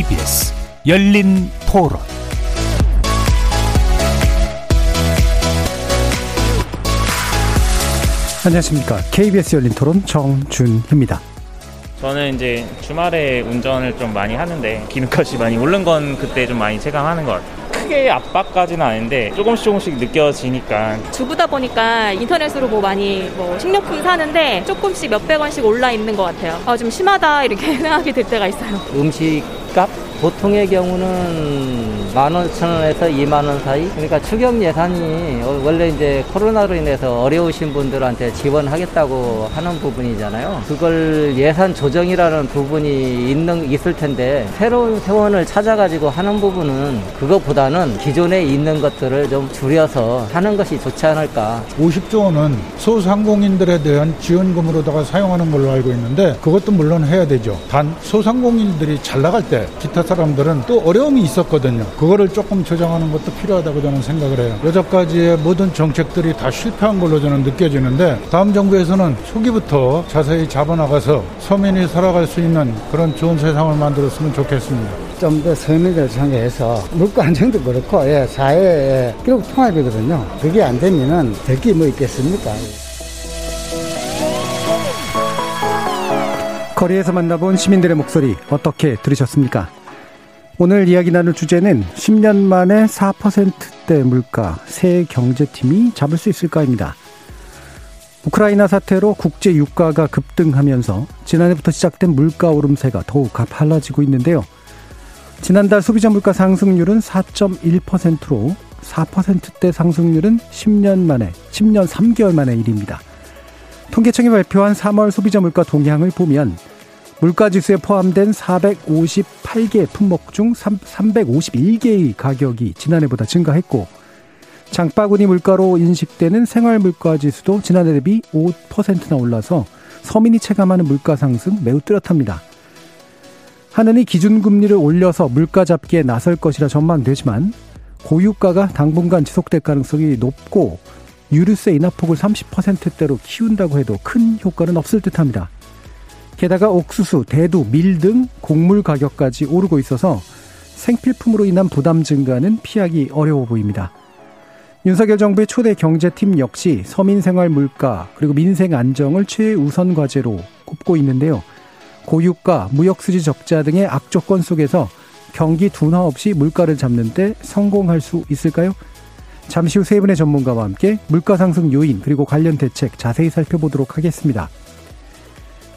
KBS 열린 토론 안녕하십니까. KBS 열린 토론 정준희입니다. 저는 이제 주말에 운전을 좀 많이 하는데 기름값이 많이 오른 건 그때 좀 많이 체감하는 것 같아요. 크게 압박까지는 아닌데 조금씩 조금씩 느껴지니까 주부다 보니까 인터넷으로 뭐 많이 뭐 식료품 사는데 조금씩 몇백 원씩 올라 있는 것 같아요. 아, 좀 심하다 이렇게 생각이 들 때가 있어요. 음식 값 보통의 경우는 만 오천 원에서 이만 원 사이. 그러니까 추경 예산이 원래 이제 코로나로 인해서 어려우신 분들한테 지원하겠다고 하는 부분이잖아요. 그걸 예산 조정이라는 부분이 있는 있을 텐데 새로운 세원을 찾아가지고 하는 부분은 그것보다는 기존에 있는 것들을 좀 줄여서 하는 것이 좋지 않을까. 50조 원은 소상공인들에 대한 지원금으로다가 사용하는 걸로 알고 있는데 그것도 물론 해야 되죠. 단 소상공인들이 잘 나갈 때 기타 사람들은 또 어려움이 있었거든요. 그거를 조금 조정하는 것도 필요하다고 저는 생각을 해요. 여태까지의 모든 정책들이 다 실패한 걸로 저는 느껴지는데 다음 정부에서는 초기부터 자세히 잡아나가서 서민이 살아갈 수 있는 그런 좋은 세상을 만들었으면 좋겠습니다. 좀 더 서민들 상해해서 물가 안정도 그렇고 예, 사회에 결국 통합이거든요. 그게 안 되면은 될 게 뭐 있겠습니까? 거리에서 만나본 시민들의 목소리 어떻게 들으셨습니까? 오늘 이야기 나눌 주제는 10년 만에 4%대 물가 새 경제팀이 잡을 수 있을까입니다. 우크라이나 사태로 국제 유가가 급등하면서 지난해부터 시작된 물가 오름세가 더욱 가팔라지고 있는데요. 지난달 소비자 물가 상승률은 4.1%로 4%대 상승률은 10년 만에, 10년 3개월 만의 일입니다. 통계청이 발표한 3월 소비자 물가 동향을 보면 물가지수에 포함된 458개 품목 중 351개의 가격이 지난해보다 증가했고 장바구니 물가로 인식되는 생활 물가지수도 지난해 대비 5%나 올라서 서민이 체감하는 물가 상승 매우 뚜렷합니다. 하느니 기준금리를 올려서 물가 잡기에 나설 것이라 전망되지만 고유가가 당분간 지속될 가능성이 높고 유류세 인하폭을 30%대로 키운다고 해도 큰 효과는 없을 듯합니다. 게다가 옥수수, 대두, 밀 등 곡물 가격까지 오르고 있어서 생필품으로 인한 부담 증가는 피하기 어려워 보입니다. 윤석열 정부의 초대 경제팀 역시 서민 생활 물가 그리고 민생 안정을 최우선 과제로 꼽고 있는데요. 고유가, 무역수지 적자 등의 악조건 속에서 경기 둔화 없이 물가를 잡는 데 성공할 수 있을까요? 잠시 후 세 분의 전문가와 함께 물가 상승 요인 그리고 관련 대책 자세히 살펴보도록 하겠습니다.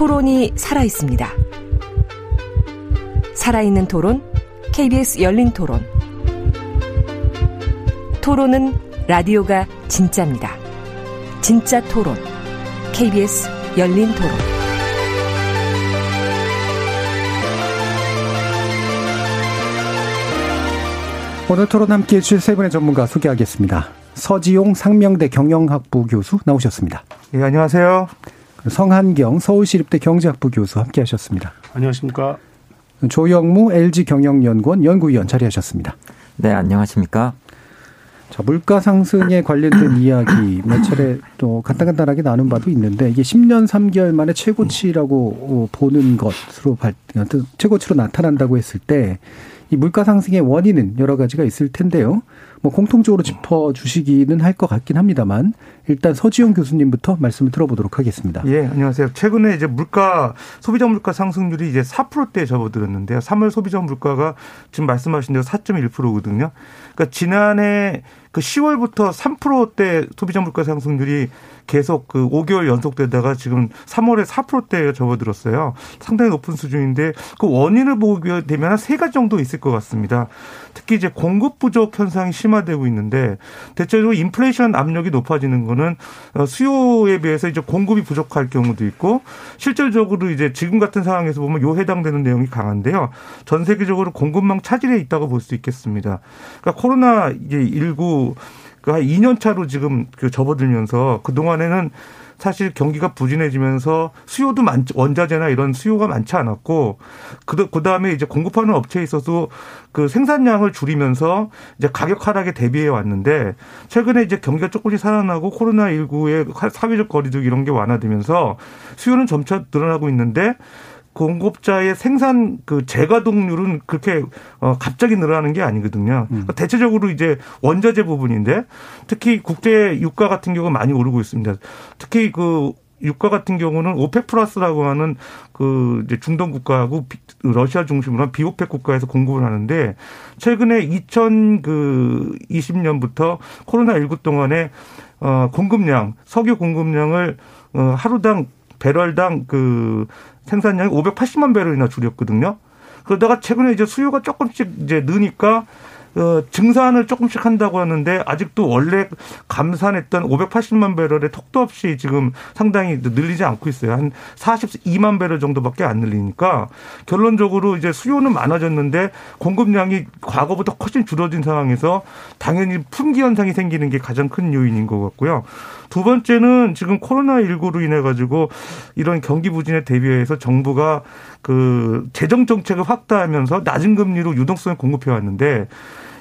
토론이 살아 있습니다. 살아있는 토론, KBS 열린 토론. 토론은 라디오가 진짜입니다. 진짜 토론, KBS 열린 토론. 오늘 토론 함께 해주실 세 분의 전문가 소개하겠습니다. 서지용 상명대 경영학부 교수 나오셨습니다. 예, 안녕하세요. 성한경 서울시립대 경제학부 교수 함께 하셨습니다. 안녕하십니까. 조영무 LG경영연구원 연구위원 자리하셨습니다. 네, 안녕하십니까. 자, 물가 상승에 관련된 이야기 몇 차례 또 간단간단하게 나눈 바도 있는데 이게 10년 3개월 만에 최고치라고 보는 것으로 발, 최고치로 나타난다고 했을 때 이 물가 상승의 원인은 여러 가지가 있을 텐데요. 뭐 공통적으로 짚어 주시기는 할 것 같긴 합니다만 일단 서지용 교수님부터 말씀을 들어보도록 하겠습니다. 예, 안녕하세요. 최근에 이제 물가 소비자 물가 상승률이 이제 4%대 접어들었는데요. 3월 소비자 물가가 지금 말씀하신 대로 4.1%거든요. 그러니까 지난해 그 10월부터 3%대 소비자 물가 상승률이 계속 그 5개월 연속되다가 지금 3월에 4%대에 접어들었어요. 상당히 높은 수준인데 그 원인을 보게 되면 한 세 가지 정도 있을 것 같습니다. 특히 이제 공급 부족 현상이 심화되고 있는데 대체적으로 인플레이션 압력이 높아지는 거는 어, 수요에 비해서 이제 공급이 부족할 경우도 있고 실질적으로 이제 지금 같은 상황에서 보면 요 해당되는 내용이 강한데요. 전 세계적으로 공급망 차질에 있다고 볼 수 있겠습니다. 그러니까 코로나 이제 19 그한 2년 차로 지금 그 접어들면서 그 동안에는 사실 경기가 부진해지면서 수요도 많 원자재나 이런 수요가 많지 않았고 그 그다음에 이제 공급하는 업체에 있어서 그 생산량을 줄이면서 이제 가격 하락에 대비해 왔는데 최근에 이제 경기가 조금씩 살아나고 코로나 19의 사회적 거리두기 이런 게 완화되면서 수요는 점차 늘어나고 있는데 공급자의 생산 그 재가동률은 그렇게 어 갑자기 늘어나는 게 아니거든요. 음. 대체적으로 이제 원자재 부분인데 특히 국제 유가 같은 경우 많이 오르고 있습니다. 특히 그 유가 같은 경우는 오펙 플러스라고 하는 그 이제 중동 국가하고 러시아 중심으로 한 비오펙 국가에서 공급을 하는데 최근에 2020년부터 코로나 19 동안에 어 공급량 석유 공급량을 어 하루당 배럴당 그 생산량이 580만 배럴이나 줄였거든요. 그러다가 최근에 이제 수요가 조금씩 이제 느니까 어, 증산을 조금씩 한다고 하는데 아직도 원래 감산했던 580만 배럴의 턱도 없이 지금 상당히 늘리지 않고 있어요. 한 42만 배럴 정도밖에 안 늘리니까 결론적으로 이제 수요는 많아졌는데 공급량이 과거보다 훨씬 줄어든 상황에서 당연히 품귀 현상이 생기는 게 가장 큰 요인인 것 같고요. 두 번째는 지금 코로나19로 인해 가지고 이런 경기 부진에 대비해서 정부가 그 재정 정책을 확대하면서 낮은 금리로 유동성을 공급해 왔는데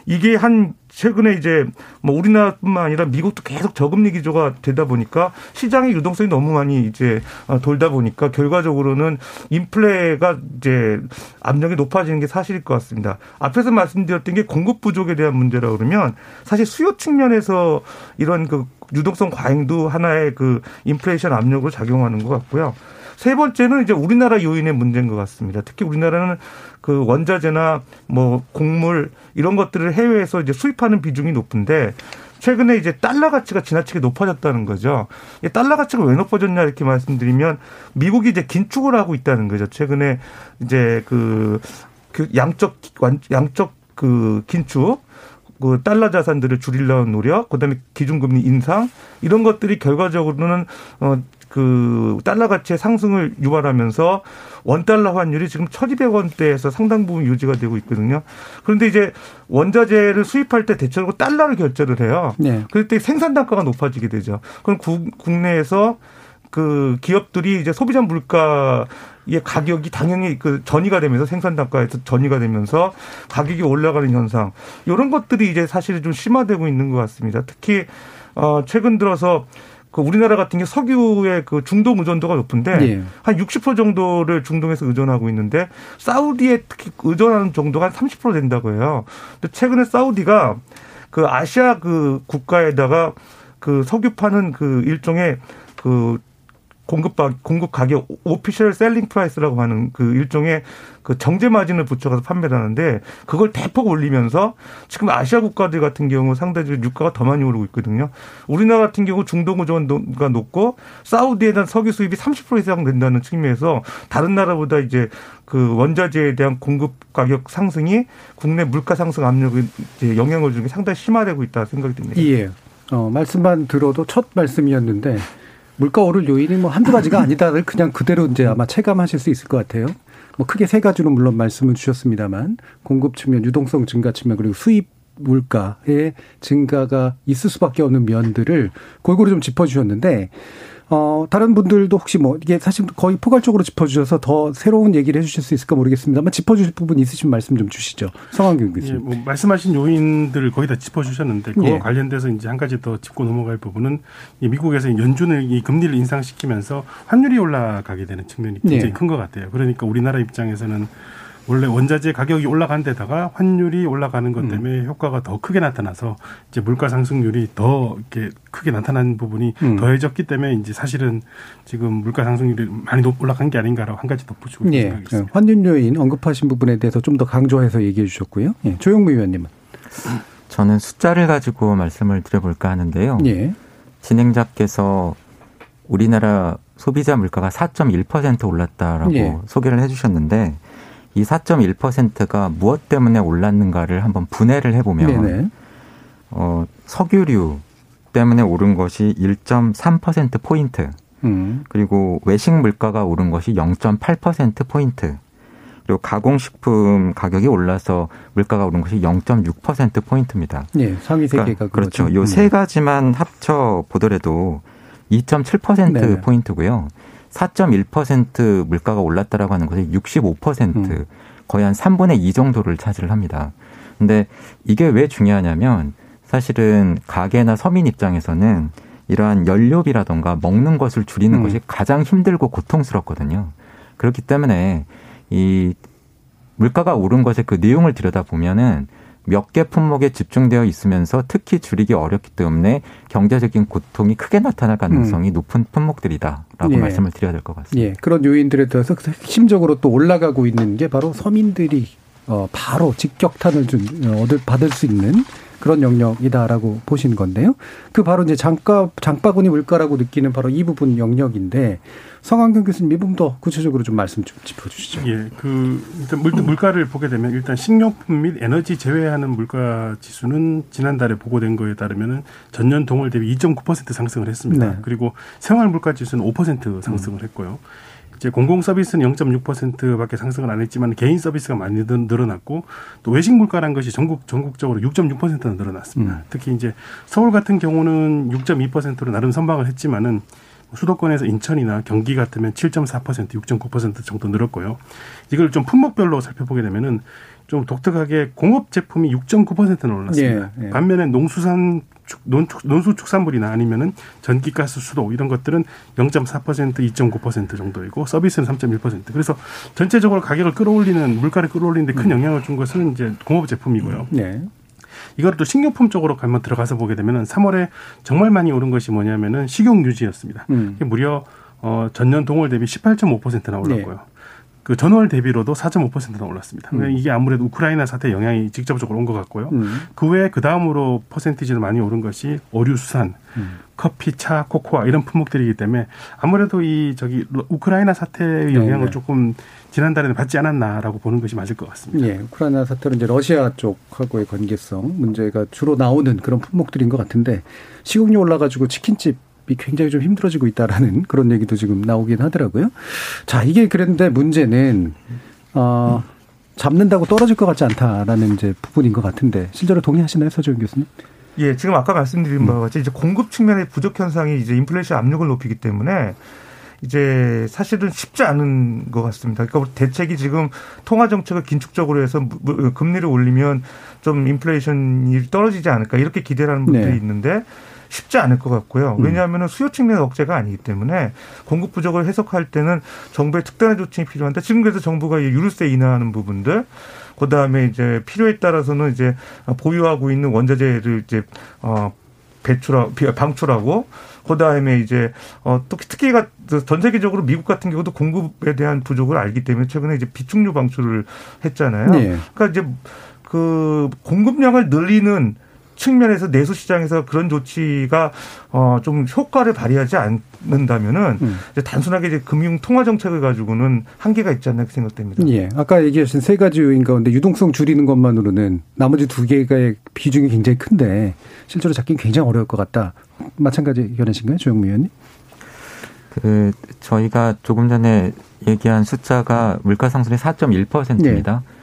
이게 한 최근에 이제 뭐 우리나라뿐만 아니라 미국도 계속 저금리 기조가 되다 보니까 시장의 유동성이 너무 많이 이제 어, 돌다 보니까 결과적으로는 인플레가 이제 압력이 높아지는 게 사실일 것 같습니다. 앞에서 말씀드렸던 게 공급 부족에 대한 문제라 그러면 사실 수요 측면에서 이런 그 유동성 과잉도 하나의 그 인플레이션 압력으로 작용하는 것 같고요. 세 번째는 이제 우리나라 요인의 문제인 것 같습니다. 특히 우리나라는 그 원자재나 뭐 곡물 이런 것들을 해외에서 이제 수입하는 비중이 높은데 최근에 이제 달러 가치가 지나치게 높아졌다는 거죠. 달러 가치가 왜 높아졌냐 이렇게 말씀드리면 미국이 이제 긴축을 하고 있다는 거죠. 최근에 이제 그, 그 양적 양적 그 긴축 그 달러 자산들을 줄이려는 노력, 그다음에 기준금리 인상 이런 것들이 결과적으로는 어 그 달러 가치의 상승을 유발하면서 원 달러 환율이 지금 1,200원대에서 상당 부분 유지가 되고 있거든요. 그런데 이제 원자재를 수입할 때 대체로 달러를 결제를 해요. 네. 그럴 때 생산 단가가 높아지게 되죠. 그럼 국내에서 그 기업들이 이제 소비자 물가 의 가격이 당연히 그 전이가 되면서 생산 단가에서 전이가 되면서 가격이 올라가는 현상 이런 것들이 이제 사실 좀 심화되고 있는 것 같습니다. 특히 어 최근 들어서 그 우리나라 같은 게 석유의 그 중동 의존도가 높은데 네. 한60% 정도를 중동에서 의존하고 있는데 사우디에 특히 의존하는 정도가 한 30% 된다고 해요. 근데 최근에 사우디가 그 아시아 그 국가에다가 그 석유 파는 그 일종의 그 공급 공급 가격 official selling price라고 하는 그 일종의 그 정제 마진을 붙여가서 판매를 하는데 그걸 대폭 올리면서 지금 아시아 국가들 같은 경우 상대적으로 유가가 더 많이 오르고 있거든요. 우리나라 같은 경우 중동 의존도가 높고 사우디에 대한 석유 수입이 30% 이상 된다는 측면에서 다른 나라보다 이제 그 원자재에 대한 공급 가격 상승이 국내 물가 상승 압력을 이제 영향을 주는 게 상당히 심화되고 있다 생각이 듭니다. 예. 어, 말씀만 들어도 첫 말씀이었는데 물가 오를 요인이 뭐 한두 가지가 아니다를 그냥 그대로 이제 아마 체감하실 수 있을 것 같아요. 뭐 크게 세 가지로 물론 말씀을 주셨습니다만 공급 측면, 유동성 증가 측면 그리고 수입 물가의 증가가 있을 수밖에 없는 면들을 골고루 좀 짚어주셨는데 어, 다른 분들도 혹시 뭐, 이게 사실 거의 포괄적으로 짚어주셔서 더 새로운 얘기를 해주실 수 있을까 모르겠습니다만 짚어주실 부분 있으신 말씀 좀 주시죠. 성환경 교수님. 예, 뭐 말씀하신 요인들을 거의 다 짚어주셨는데, 그와 예. 관련돼서 이제 한 가지 더 짚고 넘어갈 부분은 미국에서 연준을 이 금리를 인상시키면서 환율이 올라가게 되는 측면이 굉장히 예. 큰것 같아요. 그러니까 우리나라 입장에서는 원래 원자재 가격이 올라간 데다가 환율이 올라가는 것 음. 때문에 음. 효과가 더 크게 나타나서 이제 물가 상승률이 더 이렇게 크게 나타난 부분이 음. 더해졌기 때문에 이제 사실은 지금 물가 상승률이 많이 올라간 게 아닌가라고 한 가지 덧붙이고 예. 생각이 있습니다. 환율 요인 언급하신 부분에 대해서 좀 더 강조해서 얘기해 주셨고요. 예. 조영무 의원님은. 저는 숫자를 가지고 말씀을 드려볼까 하는데요. 예. 진행자께서 우리나라 소비자 물가가 4.1% 올랐다라고 예. 소개를 해주셨는데 이 4.1%가 무엇 때문에 올랐는가를 한번 분해를 해보면 네네. 어, 석유류 때문에 오른 것이 1.3% 포인트. 음. 그리고 외식 물가가 오른 것이 0.8% 포인트. 그리고 가공식품 가격이 올라서 물가가 오른 것이 0.6% 포인트입니다. 네, 상위 세 그러니까 개가 그렇죠. 요세 음. 가지만 합쳐 보더라도 2.7% 네. 포인트고요. 4.1% 물가가 올랐다라고 하는 것이 65% 음. 거의 한 3분의 2 정도를 차지를 합니다. 근데 이게 왜 중요하냐면 사실은 가게나 서민 입장에서는 이러한 연료비라던가 먹는 것을 줄이는 음. 것이 가장 힘들고 고통스럽거든요. 그렇기 때문에 이 물가가 오른 것의 그 내용을 들여다 보면은 몇 개 품목에 집중되어 있으면서 특히 줄이기 어렵기 때문에 경제적인 고통이 크게 나타날 가능성이 음. 높은 품목들이다라고 예. 말씀을 드려야 될 것 같습니다. 예. 그런 요인들에 대해서 핵심적으로 또 올라가고 있는 게 바로 서민들이 어 바로 직격탄을 좀 어, 얻을 받을 수 있는 그런 영역이다라고 보시는 건데요. 그 바로 이제 장가 장바구니 물가라고 느끼는 바로 이 부분 영역인데 성한경 교수님 이 부분 더 구체적으로 좀 말씀 좀 짚어주시죠. 예, 그 일단 물, 물가를 보게 되면 일단 식료품 및 에너지 제외하는 물가 지수는 지난달에 보고된 거에 따르면은 전년 동월 대비 2.9% 상승을 했습니다. 네. 그리고 생활 물가 지수는 5% 상승을 했고요. 이제 공공 서비스는 0.6%밖에 상승을 안 했지만 개인 서비스가 많이 늘어났고 또 외식 물가란 것이 전국 전국적으로 6.6%나 늘어났습니다. 음. 특히 이제 서울 같은 경우는 6.2%로 나름 선방을 했지만은 수도권에서 인천이나 경기 같으면 7.4%, 6.9% 정도 늘었고요. 이걸 좀 품목별로 살펴보게 되면은 좀 독특하게 공업 제품이 6.9%나 올랐습니다. 예, 예. 반면에 농수산 논수축산물이나 아니면은 전기 가스 수도 이런 것들은 0.4% 2.9% 정도이고 서비스는 3.1% 그래서 전체적으로 가격을 끌어올리는 물가를 끌어올리는데 큰 음. 영향을 준 것은 이제 공업 제품이고요. 네. 이걸 또 식료품 쪽으로 한번 들어가서 보게 되면은 3월에 정말 많이 오른 것이 뭐냐면은 식용 유지였습니다. 음. 무려 어 전년 동월 대비 18.5%나 올랐고요. 네. 그 전월 대비로도 4.5%나 올랐습니다. 음. 이게 아무래도 우크라이나 사태 영향이 직접적으로 온 것 같고요. 음. 그 외에 그 다음으로 퍼센티지를 많이 오른 것이 오류 수산, 음. 커피, 차, 코코아 이런 품목들이기 때문에 아무래도 이 저기 우크라이나 사태의 영향을 네. 조금 지난달에는 받지 않았나라고 보는 것이 맞을 것 같습니다. 예, 우크라이나 사태는 이제 러시아 쪽하고의 관계성 문제가 주로 나오는 그런 품목들인 것 같은데 식용유 올라가지고 치킨집 굉장히 좀 힘들어지고 있다라는 그런 얘기도 지금 나오긴 하더라고요. 자, 이게 그랬는데 문제는 어 잡는다고 떨어질 것 같지 않다라는 이제 부분인 것 같은데 실제로 동의하시나요, 서지훈 교수님? 예, 지금 아까 말씀드린 바와 같이 이제 공급 측면의 부족 현상이 이제 인플레이션 압력을 높이기 때문에 이제 사실은 쉽지 않은 것 같습니다. 그러니까 대책이 지금 통화 정책을 긴축적으로 해서 금리를 올리면 좀 인플레이션이 떨어지지 않을까 이렇게 기대하는 분들이 네. 있는데 쉽지 않을 것 같고요. 음. 왜냐하면 수요 측면 억제가 아니기 때문에 공급 부족을 해석할 때는 정부의 특단의 조치가 필요한데 지금 그래서 정부가 유류세 인하하는 부분들 그 다음에 이제 필요에 따라서는 이제 보유하고 있는 원자재를 이제 어 배출하 방출하고 그다음에 이제 어 특히 특히가 전 세계적으로 미국 같은 경우도 공급에 대한 부족을 알기 때문에 최근에 이제 비축류 방출을 했잖아요. 네. 그러니까 이제 그 공급량을 늘리는 측면에서 내수 시장에서 그런 조치가 어좀 효과를 발휘하지 않는다면은 음. 이제 단순하게 이제 금융 통화 정책을 가지고는 한계가 있지 않나 생각됩니다. 예. 아까 얘기하신 세 가지 요인 가운데 유동성 줄이는 것만으로는 나머지 두 개의 비중이 굉장히 큰데 실제로 잡기는 굉장히 어려울 것 같다. 마찬가지 의견이신가요, 조영미 의원님? 그 저희가 조금 전에 얘기한 숫자가 물가 상승의 4.1%입니다. 네.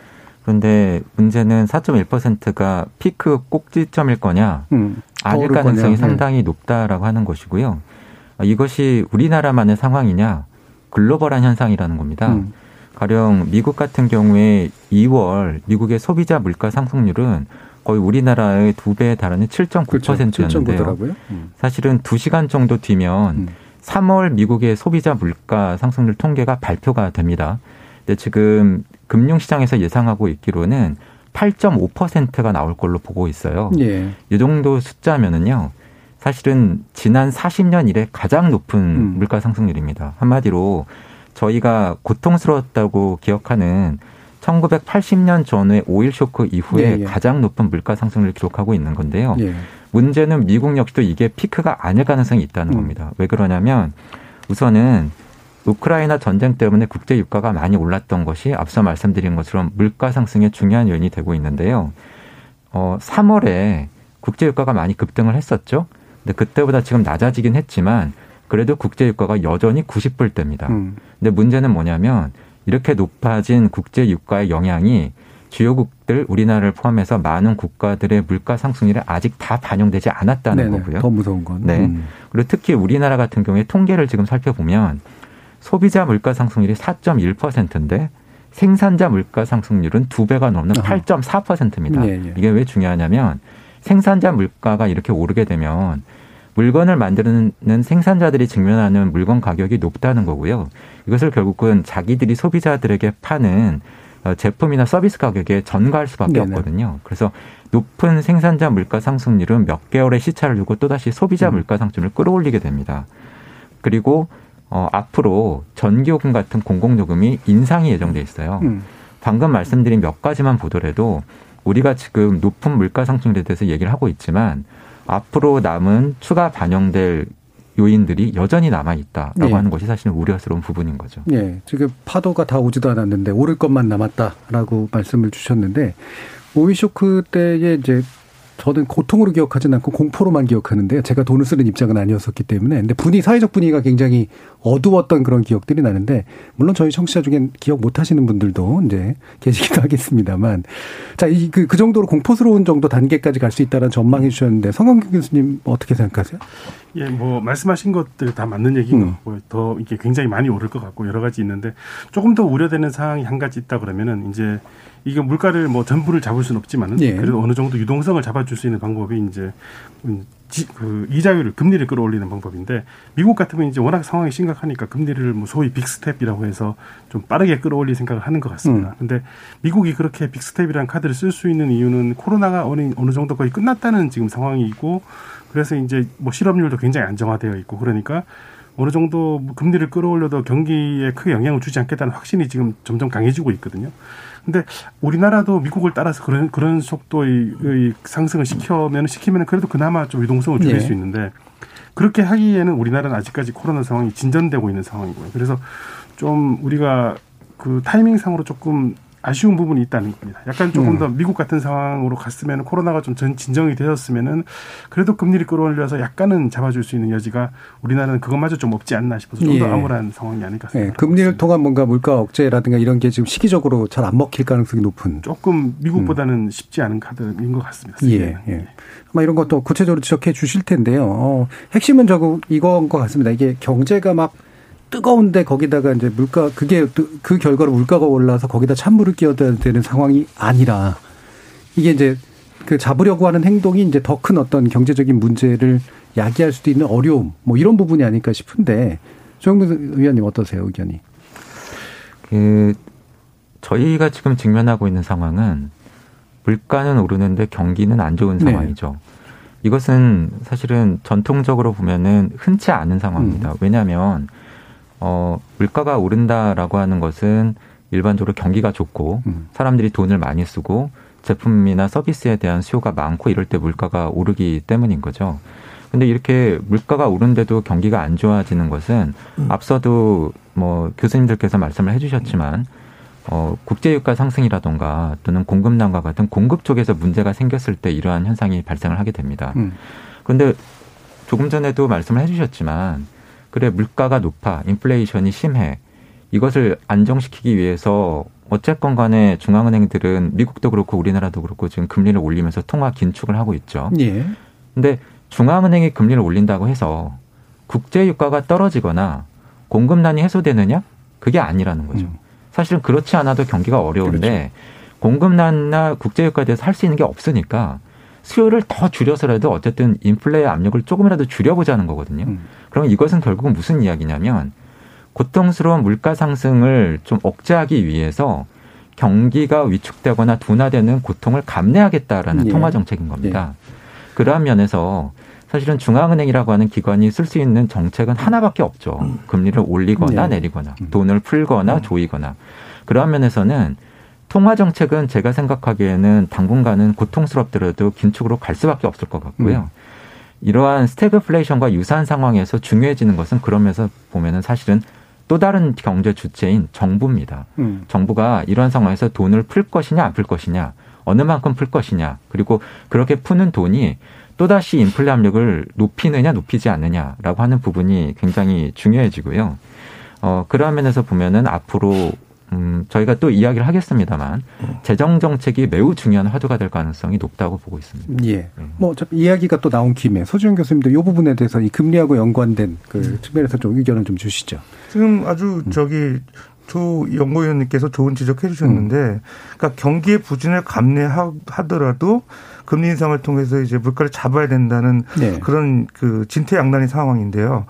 그런데 문제는 4.1%가 피크 꼭지점일 거냐 음, 아닐 가능성이 거냐. 상당히 높다라고 하는 것이고요. 이것이 우리나라만의 상황이냐 글로벌한 현상이라는 겁니다. 음. 가령 미국 같은 경우에 2월 미국의 소비자 물가 상승률은 거의 우리나라의 두 배에 달하는 7.9%였는데요. 그렇죠. 음. 사실은 2시간 정도 뒤면 음. 3월 미국의 소비자 물가 상승률 통계가 발표가 됩니다. 근데 지금 금융시장에서 예상하고 있기로는 8.5%가 나올 걸로 보고 있어요. 예. 이 정도 숫자면은요. 사실은 지난 40년 이래 가장 높은 음. 물가 상승률입니다. 한마디로 저희가 고통스러웠다고 기억하는 1980년 전후의 오일 쇼크 이후에 예, 예. 가장 높은 물가 상승을 기록하고 있는 건데요. 예. 문제는 미국 역시도 이게 피크가 아닐 가능성이 있다는 음. 겁니다. 왜 그러냐면 우선은 우크라이나 전쟁 때문에 국제 유가가 많이 올랐던 것이 앞서 말씀드린 것처럼 물가 상승의 중요한 요인이 되고 있는데요. 어, 3월에 국제 유가가 많이 급등을 했었죠. 근데 그때보다 지금 낮아지긴 했지만 그래도 국제 유가가 여전히 90불대입니다. 음. 근데 문제는 뭐냐면 이렇게 높아진 국제 유가의 영향이 주요국들 우리나라를 포함해서 많은 국가들의 물가 상승률에 아직 다 반영되지 않았다는 네네, 거고요. 더 무서운 건. 네. 음. 그리고 특히 우리나라 같은 경우에 통계를 지금 살펴보면 소비자 물가 상승률이 4.1%인데 생산자 물가 상승률은 두 배가 넘는 8.4%입니다. 예, 예. 이게 왜 중요하냐면 생산자 물가가 이렇게 오르게 되면 물건을 만드는 생산자들이 직면하는 물건 가격이 높다는 거고요. 이것을 결국은 자기들이 소비자들에게 파는 어, 제품이나 서비스 가격에 전가할 수밖에 네네. 없거든요. 그래서 높은 생산자 물가 상승률은 몇 개월의 시차를 두고 또다시 소비자 음. 물가 상승률을 끌어올리게 됩니다. 그리고 어, 앞으로 전기요금 같은 공공요금이 인상이 예정돼 있어요. 음. 방금 말씀드린 몇 가지만 보더라도 우리가 지금 높은 물가 상승률에 대해서 얘기를 하고 있지만 앞으로 남은 추가 반영될 요인들이 여전히 남아 있다라고 네. 하는 것이 사실은 우려스러운 부분인 거죠. 네, 지금 파도가 다 오지도 않았는데 오를 것만 남았다라고 말씀을 주셨는데 오일 쇼크 때에 이제 저는 고통으로 기억하진 않고 공포로만 기억하는데 제가 돈을 쓰는 입장은 아니었었기 때문에 근데 분위 사회적 분위기가 굉장히 어두웠던 그런 기억들이 나는데 물론 저희 청취자 중엔 기억 못 하시는 분들도 이제 계시기도 하겠습니다만 자이그 그 정도로 공포스러운 정도 단계까지 갈 수 있다는 전망해 주셨는데 성광규 교수님 어떻게 생각하세요? 예, 뭐 말씀하신 것들 다 맞는 얘기인 음. 것 같고 더 이게 굉장히 많이 오를 것 같고 여러 가지 있는데 조금 더 우려되는 사항이 한 가지 있다 그러면은 이제 이게 물가를 뭐 전부를 잡을 수는 없지만은 예. 그래도 어느 정도 유동성을 잡아줄 수 있는 방법이 이제 지, 그 이자율을 금리를 끌어올리는 방법인데 미국 같으면 이제 워낙 상황이 심각하니까 금리를 뭐 소위 빅스텝이라고 해서 좀 빠르게 끌어올릴 생각을 하는 것 같습니다. 음. 근데 미국이 그렇게 빅스텝이라는 카드를 쓸 수 있는 이유는 코로나가 어느 어느 정도 거의 끝났다는 지금 상황이고 그래서 이제 뭐 실업률도 굉장히 안정화되어 있고 그러니까 어느 정도 금리를 끌어올려도 경기에 크게 영향을 주지 않겠다는 확신이 지금 점점 강해지고 있거든요. 근데 우리나라도 미국을 따라서 그런 그런 속도의 상승을 시켜면 시키면 그래도 그나마 좀 유동성을 줄일 네. 수 있는데 그렇게 하기에는 우리나라는 아직까지 코로나 상황이 진전되고 있는 상황이고요. 그래서 좀 우리가 그 타이밍상으로 조금 아쉬운 부분이 있다는 겁니다. 약간 조금 음. 더 미국 같은 상황으로 갔으면 코로나가 좀 전 진정이 되었으면은 그래도 금리를 끌어올려서 약간은 잡아줄 수 있는 여지가 우리나라는 그것마저 좀 없지 않나 싶어서 좀더 예. 암울한 상황이 아닐까 생각합니다. 예. 금리를 있습니다. 통한 뭔가 물가 억제라든가 이런 게 지금 시기적으로 잘 안 먹힐 가능성이 높은. 조금 미국보다는 음. 쉽지 않은 카드인 것 같습니다. 예. 예. 아마 이런 것도 구체적으로 지적해 주실 텐데요. 어, 핵심은 저거 이거인 것 같습니다. 이게 경제가 막 뜨거운데 거기다가 이제 물가 그게 그 결과로 물가가 올라서 거기다 찬물을 끼워야 되는 상황이 아니라 이게 이제 그 잡으려고 하는 행동이 이제 더 큰 어떤 경제적인 문제를 야기할 수도 있는 어려움 뭐 이런 부분이 아닐까 싶은데 조영민 의원님 어떠세요 의견이? 그 저희가 지금 직면하고 있는 상황은 물가는 오르는데 경기는 안 좋은 네. 상황이죠. 네. 이것은 사실은 전통적으로 보면은 흔치 않은 상황입니다. 음. 왜냐하면 어, 물가가 오른다라고 하는 것은 일반적으로 경기가 좋고 음. 사람들이 돈을 많이 쓰고 제품이나 서비스에 대한 수요가 많고 이럴 때 물가가 오르기 때문인 거죠. 근데 이렇게 물가가 오른데도 경기가 안 좋아지는 것은 음. 앞서도 뭐 교수님들께서 말씀을 해주셨지만 어, 국제유가 상승이라던가 또는 공급난과 같은 공급 쪽에서 문제가 생겼을 때 이러한 현상이 발생을 하게 됩니다. 음. 그런데 조금 전에도 말씀을 해주셨지만 그래 물가가 높아 인플레이션이 심해 이것을 안정시키기 위해서 어쨌건 간에 중앙은행들은 미국도 그렇고 우리나라도 그렇고 지금 금리를 올리면서 통화 긴축을 하고 있죠. 예. 근데 중앙은행이 금리를 올린다고 해서 국제 유가가 떨어지거나 공급난이 해소되느냐? 그게 아니라는 거죠. 음. 사실은 그렇지 않아도 경기가 어려운데 그렇죠. 공급난이나 국제 유가에 대해서 할 수 있는 게 없으니까 수요를 더 줄여서라도 어쨌든 인플레의 압력을 조금이라도 줄여보자는 거거든요. 음. 그럼 이것은 결국은 무슨 이야기냐면 고통스러운 물가 상승을 좀 억제하기 위해서 경기가 위축되거나 둔화되는 고통을 감내하겠다라는 예. 통화 정책인 겁니다. 예. 그러한 면에서 사실은 중앙은행이라고 하는 기관이 쓸 수 있는 정책은 하나밖에 없죠. 금리를 올리거나 네. 내리거나 돈을 풀거나 음. 조이거나 그러한 면에서는 통화 정책은 제가 생각하기에는 당분간은 고통스럽더라도 긴축으로 갈 수밖에 없을 것 같고요. 음. 이러한 스태그플레이션과 유사한 상황에서 중요해지는 것은 그러면서 보면은 사실은 또 다른 경제 주체인 정부입니다. 음. 정부가 이런 상황에서 돈을 풀 것이냐 안 풀 것이냐 어느 만큼 풀 것이냐 그리고 그렇게 푸는 돈이 또다시 인플레 압력을 높이느냐 높이지 않느냐라고 하는 부분이 굉장히 중요해지고요. 어, 그러한 면에서 보면은 앞으로 음, 저희가 또 이야기를 하겠습니다만 재정 정책이 매우 중요한 화두가 될 가능성이 높다고 보고 있습니다. 예. 네. 뭐 이야기가 또 나온 김에 소지영 교수님도 이 부분에 대해서 이 금리하고 연관된 그 음. 측면에서 좀 의견을 좀 주시죠. 지금 아주 음. 저기 조 연구위원님께서 좋은 지적해 주셨는데, 음. 그러니까 경기의 부진을 감내하더라도 금리 인상을 통해서 이제 물가를 잡아야 된다는 네. 그런 그 진퇴양난의 상황인데요.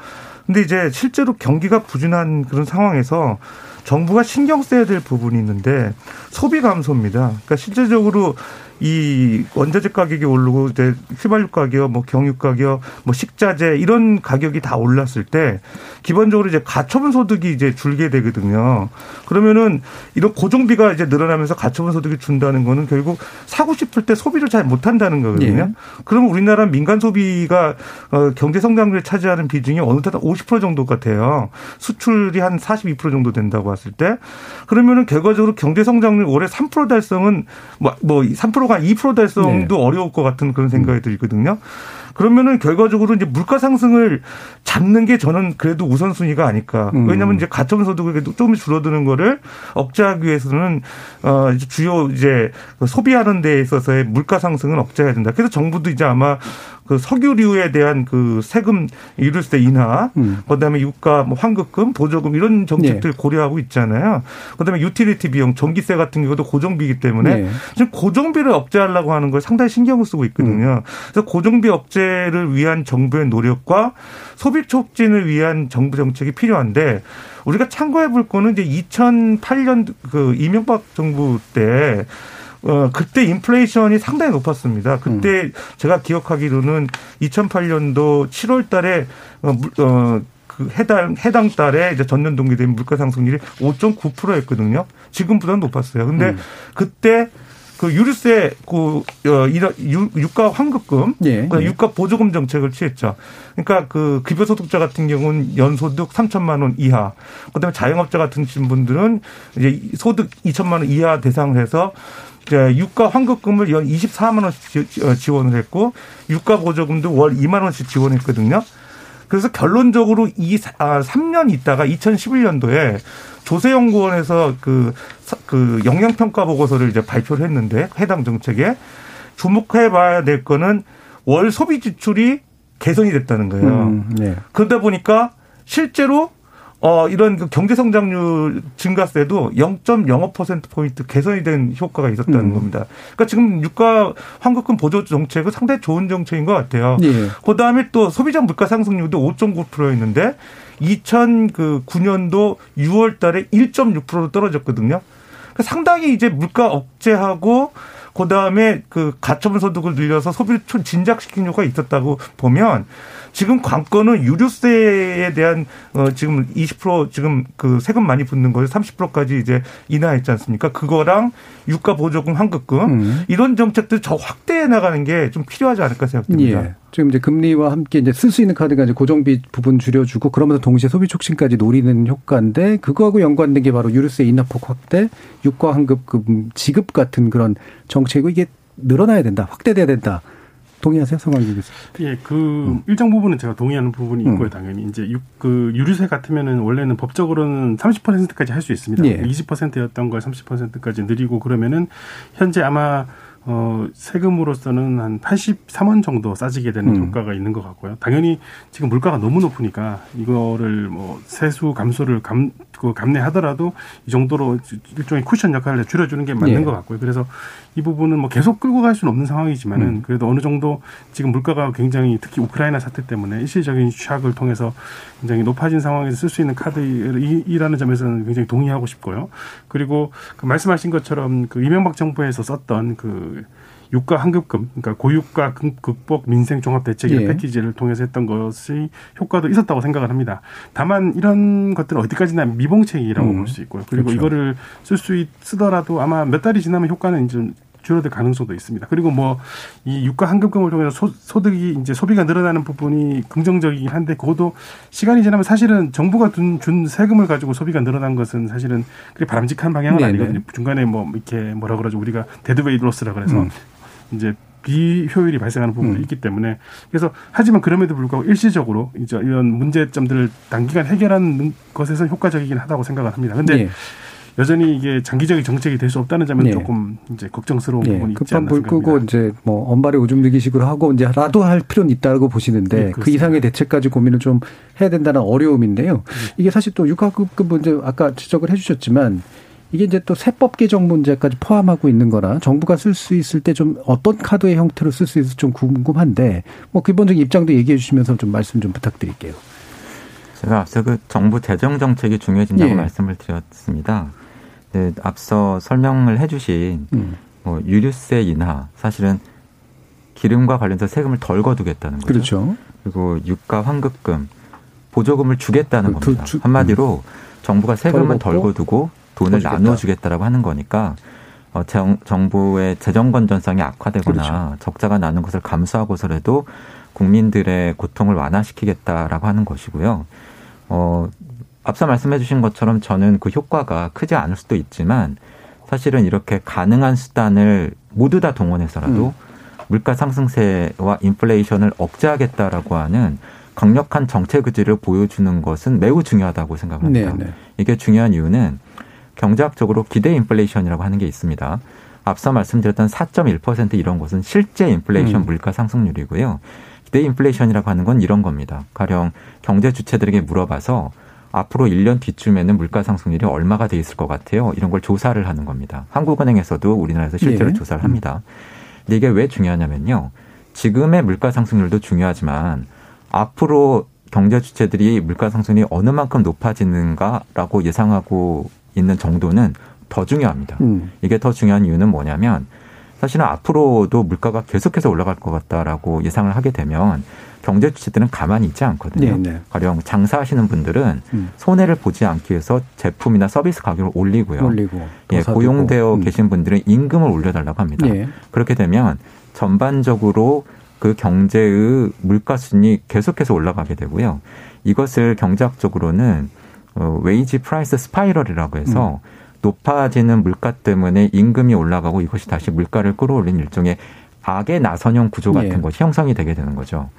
근데 이제 실제로 경기가 부진한 그런 상황에서 정부가 신경 써야 될 부분이 있는데 소비 감소입니다. 그러니까 실제적으로 이 원자재 가격이 오르고 이제 휘발유 가격, 뭐 경유 가격, 뭐 식자재 이런 가격이 다 올랐을 때 기본적으로 이제 가처분 소득이 이제 줄게 되거든요. 그러면은 이런 고정비가 이제 늘어나면서 가처분 소득이 준다는 거는 결국 사고 싶을 때 소비를 잘 못 한다는 거거든요. 네. 그러면 우리나라 민간 소비가 어 경제 성장률을 차지하는 비중이 어느덧 50% 정도 같아요. 수출이 한 42% 정도 된다고 봤을 때 그러면은 결과적으로 경제 성장률 올해 3% 달성은 뭐3% 1%가 2% 달성도 네. 어려울 것 같은 그런 생각이 들거든요. 그러면은 결과적으로 이제 물가 상승을 잡는 게 저는 그래도 우선순위가 아닐까. 음. 왜냐하면 이제 가처분 소득이 조금 줄어드는 거를 억제하기 위해서는 어 주요 이제 소비하는 데 있어서의 물가 상승은 억제해야 된다. 그래서 정부도 이제 아마 그 석유류에 대한 그 세금 유류세 인하, 음. 그다음에 유가 뭐 환급금, 보조금 이런 정책들 네. 고려하고 있잖아요. 그다음에 유틸리티 비용, 전기세 같은 경우도 고정비이기 때문에 네. 지금 고정비를 억제하려고 하는 걸 상당히 신경을 쓰고 있거든요. 음. 그래서 고정비 억제를 위한 정부의 노력과 소비 촉진을 위한 정부 정책이 필요한데 우리가 참고해 볼 거는 이제 2008년 그 이명박 정부 때 어, 그때 인플레이션이 상당히 높았습니다. 그때 음. 제가 기억하기로는 2008년도 7월 달에 어, 어, 그 해당 해당 달에 이제 전년 동기 대비 물가 상승률이 5.9%였거든요. 지금보다는 높았어요. 근데 음. 그때 그 유류세 그 어, 유가 환급금, 예. 그 유가 보조금 정책을 취했죠. 그러니까 그 급여 소득자 같은 경우는 연소득 3천만 원 이하, 그다음에 자영업자 같은 분들은 이제 소득 2천만 원 이하 대상을 해서 유가 환급금을 연 24만 원씩 어, 지원을 했고 유가 보조금도 월 2만 원씩 지원했거든요. 그래서 결론적으로 이 아, 3년 있다가 2011년도에 조세연구원에서 그, 그 영향평가 보고서를 이제 발표를 했는데 해당 정책에 주목해 봐야 될 거는 월 소비 지출이 개선이 됐다는 거예요. 음, 네. 그러다 보니까 실제로 어, 이런 그 경제 성장률 증가세도 0.05% 포인트 개선이 된 효과가 있었다는 음. 겁니다. 그러니까 지금 유가 환급금 보조 정책은 상당히 좋은 정책인 것 같아요. 예. 그 다음에 또 소비자 물가 상승률도 5.9%였는데 2009년도 6월 달에 1.6%로 떨어졌거든요. 그러니까 상당히 이제 물가 억제하고 그 다음에 그 가처분 소득을 늘려서 소비를 진작시킨 효과가 있었다고 보면 지금 관건은 유류세에 대한 어 지금 20% 지금 그 세금 많이 붙는 거에 30%까지 이제 인하했지 않습니까? 그거랑 유가 보조금 환급금 음. 이런 정책들 저 확대해 나가는 게 좀 필요하지 않을까 생각됩니다. 예. 지금 이제 금리와 함께 이제 쓸 수 있는 카드가 이제 고정비 부분 줄여주고 그러면서 동시에 소비 촉진까지 노리는 효과인데 그거하고 연관된 게 바로 유류세 인하폭 확대, 유가 환급금 지급 같은 그런 정책이고 이게 늘어나야 된다, 확대돼야 된다. 동의하세요, 성광기 교수? 예, 그 음. 일정 부분은 제가 동의하는 부분이 음. 있고요, 당연히 이제 유, 그 유류세 같으면은 원래는 법적으로는 30%까지 할 수 있습니다. 예. 20%였던 걸 30%까지 늘리고 그러면은 현재 아마 어, 세금으로서는 한 83원 정도 싸지게 되는 음. 효과가 있는 것 같고요. 당연히 지금 물가가 너무 높으니까 이거를 뭐 세수 감소를 감, 그 감내하더라도 이 정도로 일종의 쿠션 역할을 줄여주는 게 맞는 예. 것 같고요. 그래서 이 부분은 뭐 계속 끌고 갈 수는 없는 상황이지만은 음. 그래도 어느 정도 지금 물가가 굉장히 특히 우크라이나 사태 때문에 일시적인 샥을 통해서 굉장히 높아진 상황에서 쓸 수 있는 카드이라는 점에서는 굉장히 동의하고 싶고요. 그리고 그 말씀하신 것처럼 그 이명박 정부에서 썼던 그그 유가 환급금, 그러니까 고유가 극복 민생 종합 대책 예. 패키지를 통해서 했던 것이 효과도 있었다고 생각을 합니다. 다만 이런 것들은 어디까지나 미봉책이라고 음. 볼수 있고요. 그리고 그렇죠. 이거를 쓸 수 쓰더라도 아마 몇 달이 지나면 효과는 이제 줄어들 가능성도 있습니다. 그리고 뭐 이 유가 환급금을 통해서 소, 득이 이제 소비가 늘어나는 부분이 긍정적이긴 한데 그것도 시간이 지나면 사실은 정부가 준, 준 세금을 가지고 소비가 늘어난 것은 사실은 그게 바람직한 방향은 네네. 아니거든요. 중간에 뭐 이렇게 뭐라 그러죠 우리가 deadweight loss라 그래서 음. 이제 비효율이 발생하는 부분이 음. 있기 때문에 그래서 하지만 그럼에도 불구하고 일시적으로 이제 이런 문제점들을 단기간 해결하는 것에서 효과적이긴 하다고 생각을 합니다. 근데 네. 여전히 이게 장기적인 정책이 될 수 없다는 점은 네. 조금 이제 걱정스러운 네. 부분이 있지 않나 생각합니다. 끄고 이제 뭐 언발에 오줌 누기식으로 하고 이제 라도 할 필요는 있다고 보시는데 네, 그 이상의 대책까지 고민을 좀 해야 된다는 어려움인데요. 네. 이게 사실 또 육하급급 문제 아까 지적을 해주셨지만 이게 이제 또 세법 개정 문제까지 포함하고 있는 거라 정부가 쓸 수 있을 때 좀 어떤 카드의 형태로 쓸 수 있을지 좀 궁금한데 뭐 기본적인 입장도 얘기해 주시면서 좀 말씀 좀 부탁드릴게요. 제가 앞서 그 정부 재정 정책이 중요해진다고 예. 말씀을 드렸습니다. 네, 앞서 설명을 해주신 음. 뭐 유류세 인하 사실은 기름과 관련해서 세금을 덜 거두겠다는 거죠. 그렇죠. 그리고 유가 환급금 보조금을 주겠다는 그, 겁니다. 주, 한마디로 음. 정부가 세금은 덜, 덜 거두고 돈을 나눠 주겠다라고 하는 거니까 어, 정, 정부의 재정 건전성이 악화되거나 그렇죠. 적자가 나는 것을 감수하고서라도 국민들의 고통을 완화시키겠다라고 하는 것이고요. 어, 앞서 말씀해 주신 것처럼 저는 그 효과가 크지 않을 수도 있지만 사실은 이렇게 가능한 수단을 모두 다 동원해서라도 음. 물가 상승세와 인플레이션을 억제하겠다라고 하는 강력한 정책 의지를 보여주는 것은 매우 중요하다고 생각합니다. 네네. 네. 이게 중요한 이유는 경제학적으로 기대 인플레이션이라고 하는 게 있습니다. 앞서 말씀드렸던 4.1% 이런 것은 실제 인플레이션 음. 물가 상승률이고요. 기대 인플레이션이라고 하는 건 이런 겁니다. 가령 경제 주체들에게 물어봐서 앞으로 1년 뒤쯤에는 물가 상승률이 얼마가 돼 있을 것 같아요. 이런 걸 조사를 하는 겁니다. 한국은행에서도 우리나라에서 실제로 네. 조사를 합니다. 근데 이게 왜 중요하냐면요. 지금의 물가 상승률도 중요하지만 앞으로 경제 주체들이 물가 상승률이 어느 만큼 높아지는가라고 예상하고 있는 정도는 더 중요합니다. 음. 이게 더 중요한 이유는 뭐냐면 사실은 앞으로도 물가가 계속해서 올라갈 것 같다라고 예상을 하게 되면 경제 주체들은 가만히 있지 않거든요. 네네. 네. 가령 장사하시는 분들은 음. 손해를 보지 않기 위해서 제품이나 서비스 가격을 올리고요. 올리고 예, 고용되어 음. 계신 분들은 임금을 올려달라고 합니다. 네. 그렇게 되면 전반적으로 그 경제의 물가 수준이 계속해서 올라가게 되고요. 이것을 경제학적으로는 어, wage price spiral이라고 해서 음. 높아지는 물가 때문에 임금이 올라가고 이것이 다시 물가를 끌어올린 일종의 악의 나선형 구조 같은 예. 것이 형성이 되게 되는 거죠.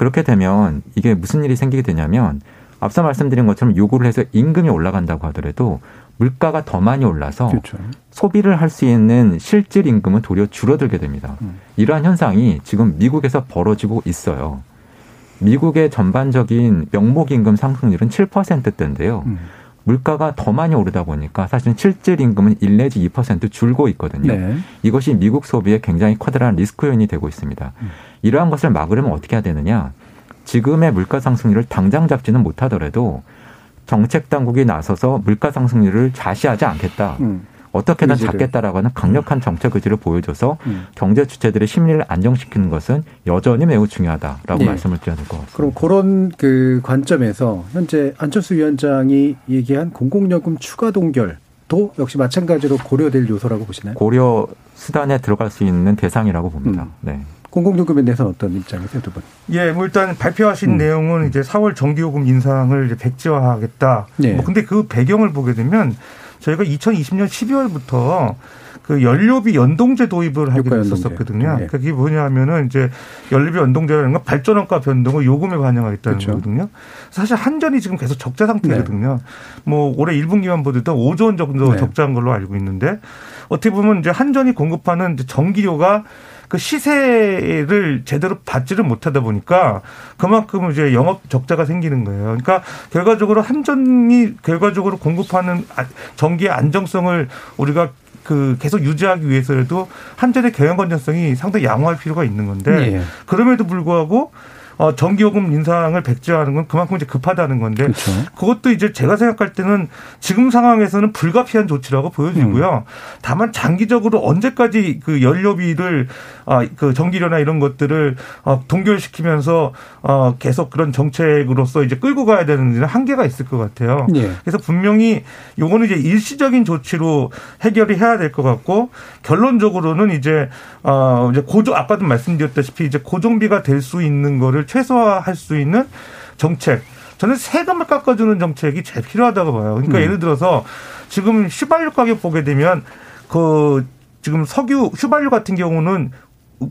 그렇게 되면 이게 무슨 일이 생기게 되냐면 앞서 말씀드린 것처럼 요구를 해서 임금이 올라간다고 하더라도 물가가 더 많이 올라서 그렇죠. 소비를 할 수 있는 실질 임금은 도리어 줄어들게 됩니다. 음. 이러한 현상이 지금 미국에서 벌어지고 있어요. 미국의 전반적인 명목 임금 상승률은 7%대인데요. 음. 물가가 더 많이 오르다 보니까 사실은 실질 임금은 1 내지 2% 줄고 있거든요. 네. 이것이 미국 소비에 굉장히 커다란 리스크 요인이 되고 있습니다. 음. 이러한 것을 막으려면 어떻게 해야 되느냐? 지금의 물가 상승률을 당장 잡지는 못하더라도 정책 당국이 나서서 물가 상승률을 좌시하지 않겠다. 음. 어떻게든 의지를. 잡겠다라고 하는 강력한 정책 의지를 보여줘서 음. 경제 주체들의 심리를 안정시키는 것은 여전히 매우 중요하다라고 네. 말씀을 드려야 될 것 같습니다. 그럼 그런 그 관점에서 현재 안철수 위원장이 얘기한 공공요금 추가 동결 도 역시 마찬가지로 고려될 요소라고 보시나요? 고려 수단에 들어갈 수 있는 대상이라고 봅니다. 음. 네. 공공요금에 대해서 어떤 입장이세요, 두 분? 예, 뭐 일단 발표하신 음. 내용은 이제 4월 정기요금 인상을 이제 백지화하겠다. 네. 뭐 근데 그 배경을 보게 되면 저희가 2020년 12월부터 그 연료비 연동제 도입을 하기로 했었거든요. 네. 그게 뭐냐면은 이제 연료비 연동제라는 건 발전원가 변동을 요금에 반영하겠다는 그렇죠. 거거든요. 사실 한전이 지금 계속 적자 상태거든요. 네. 뭐 올해 1분기만 보더라도 5조 원 정도 네. 적자한 걸로 알고 있는데 어떻게 보면 이제 한전이 공급하는 전기료가 그 시세를 제대로 받지를 못하다 보니까 그만큼 이제 영업 적자가 생기는 거예요. 그러니까 결과적으로 한전이 결과적으로 공급하는 아, 전기의 안정성을 우리가 그 계속 유지하기 위해서라도 한전의 경영 건전성이 상당히 양호할 필요가 있는 건데 네. 그럼에도 불구하고 어, 전기요금 인상을 백지화하는 건 그만큼 이제 급하다는 건데 그렇죠. 그것도 이제 제가 생각할 때는 지금 상황에서는 불가피한 조치라고 보여지고요. 음. 다만 장기적으로 언제까지 그 연료비를 아, 그 전기료나 이런 것들을 어, 동결시키면서 어, 계속 그런 정책으로서 이제 끌고 가야 되는 한계가 있을 것 같아요. 예. 그래서 분명히 요거는 이제 일시적인 조치로 해결이 해야 될 것 같고 결론적으로는 이제 어 이제 고정 아까도 말씀드렸다시피 이제 고정비가 될 수 있는 거를 최소화할 수 있는 정책. 저는 세금을 깎아주는 정책이 제일 필요하다고 봐요. 그러니까 음. 예를 들어서 지금 휘발유 가격 보게 되면 그 지금 석유 휘발유 같은 경우는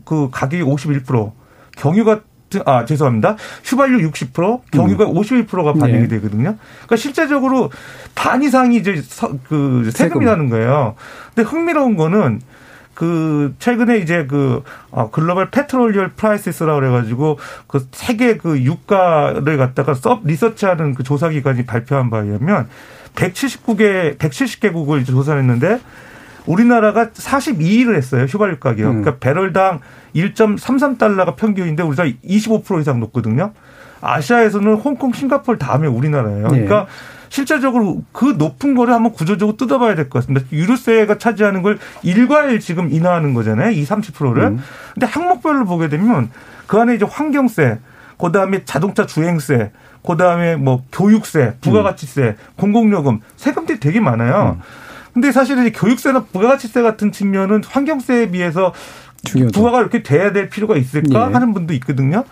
그 가격이 51% 경유가 아 죄송합니다. 휘발유 60% 경유가 음. 51%가 반영이 네. 되거든요. 그러니까 실제적으로 반 이상이 이제 서, 그 세금이라는 거예요. 근데 흥미로운 거는 그 최근에 이제 그 어, Global Petrol Prices라고 그래가지고 그 세계 그 유가를 갖다가 서 리서치하는 그 조사 기관이 발표한 바에 의하면 179개 170개국을 조사했는데 우리나라가 42위를 했어요. 휘발유 가격. 음. 그러니까 배럴당 1.33달러가 평균인데 우리가 25% 이상 높거든요. 아시아에서는 홍콩, 싱가포르 다음에 우리나라예요. 네. 그러니까 실제적으로 그 높은 거를 한번 구조적으로 뜯어봐야 될 것 같습니다. 유류세가 차지하는 걸 일괄 지금 인하하는 거잖아요. 이 30%를. 음. 근데 항목별로 보게 되면 그 안에 이제 환경세, 그 다음에 자동차 주행세, 그 다음에 뭐 교육세, 부가가치세, 음. 공공요금, 세금들이 되게 많아요. 음. 근데 사실은 이제 교육세나 부가가치세 같은 측면은 환경세에 비해서 중요하죠. 부가가 이렇게 돼야 될 필요가 있을까 예. 하는 분도 있거든요.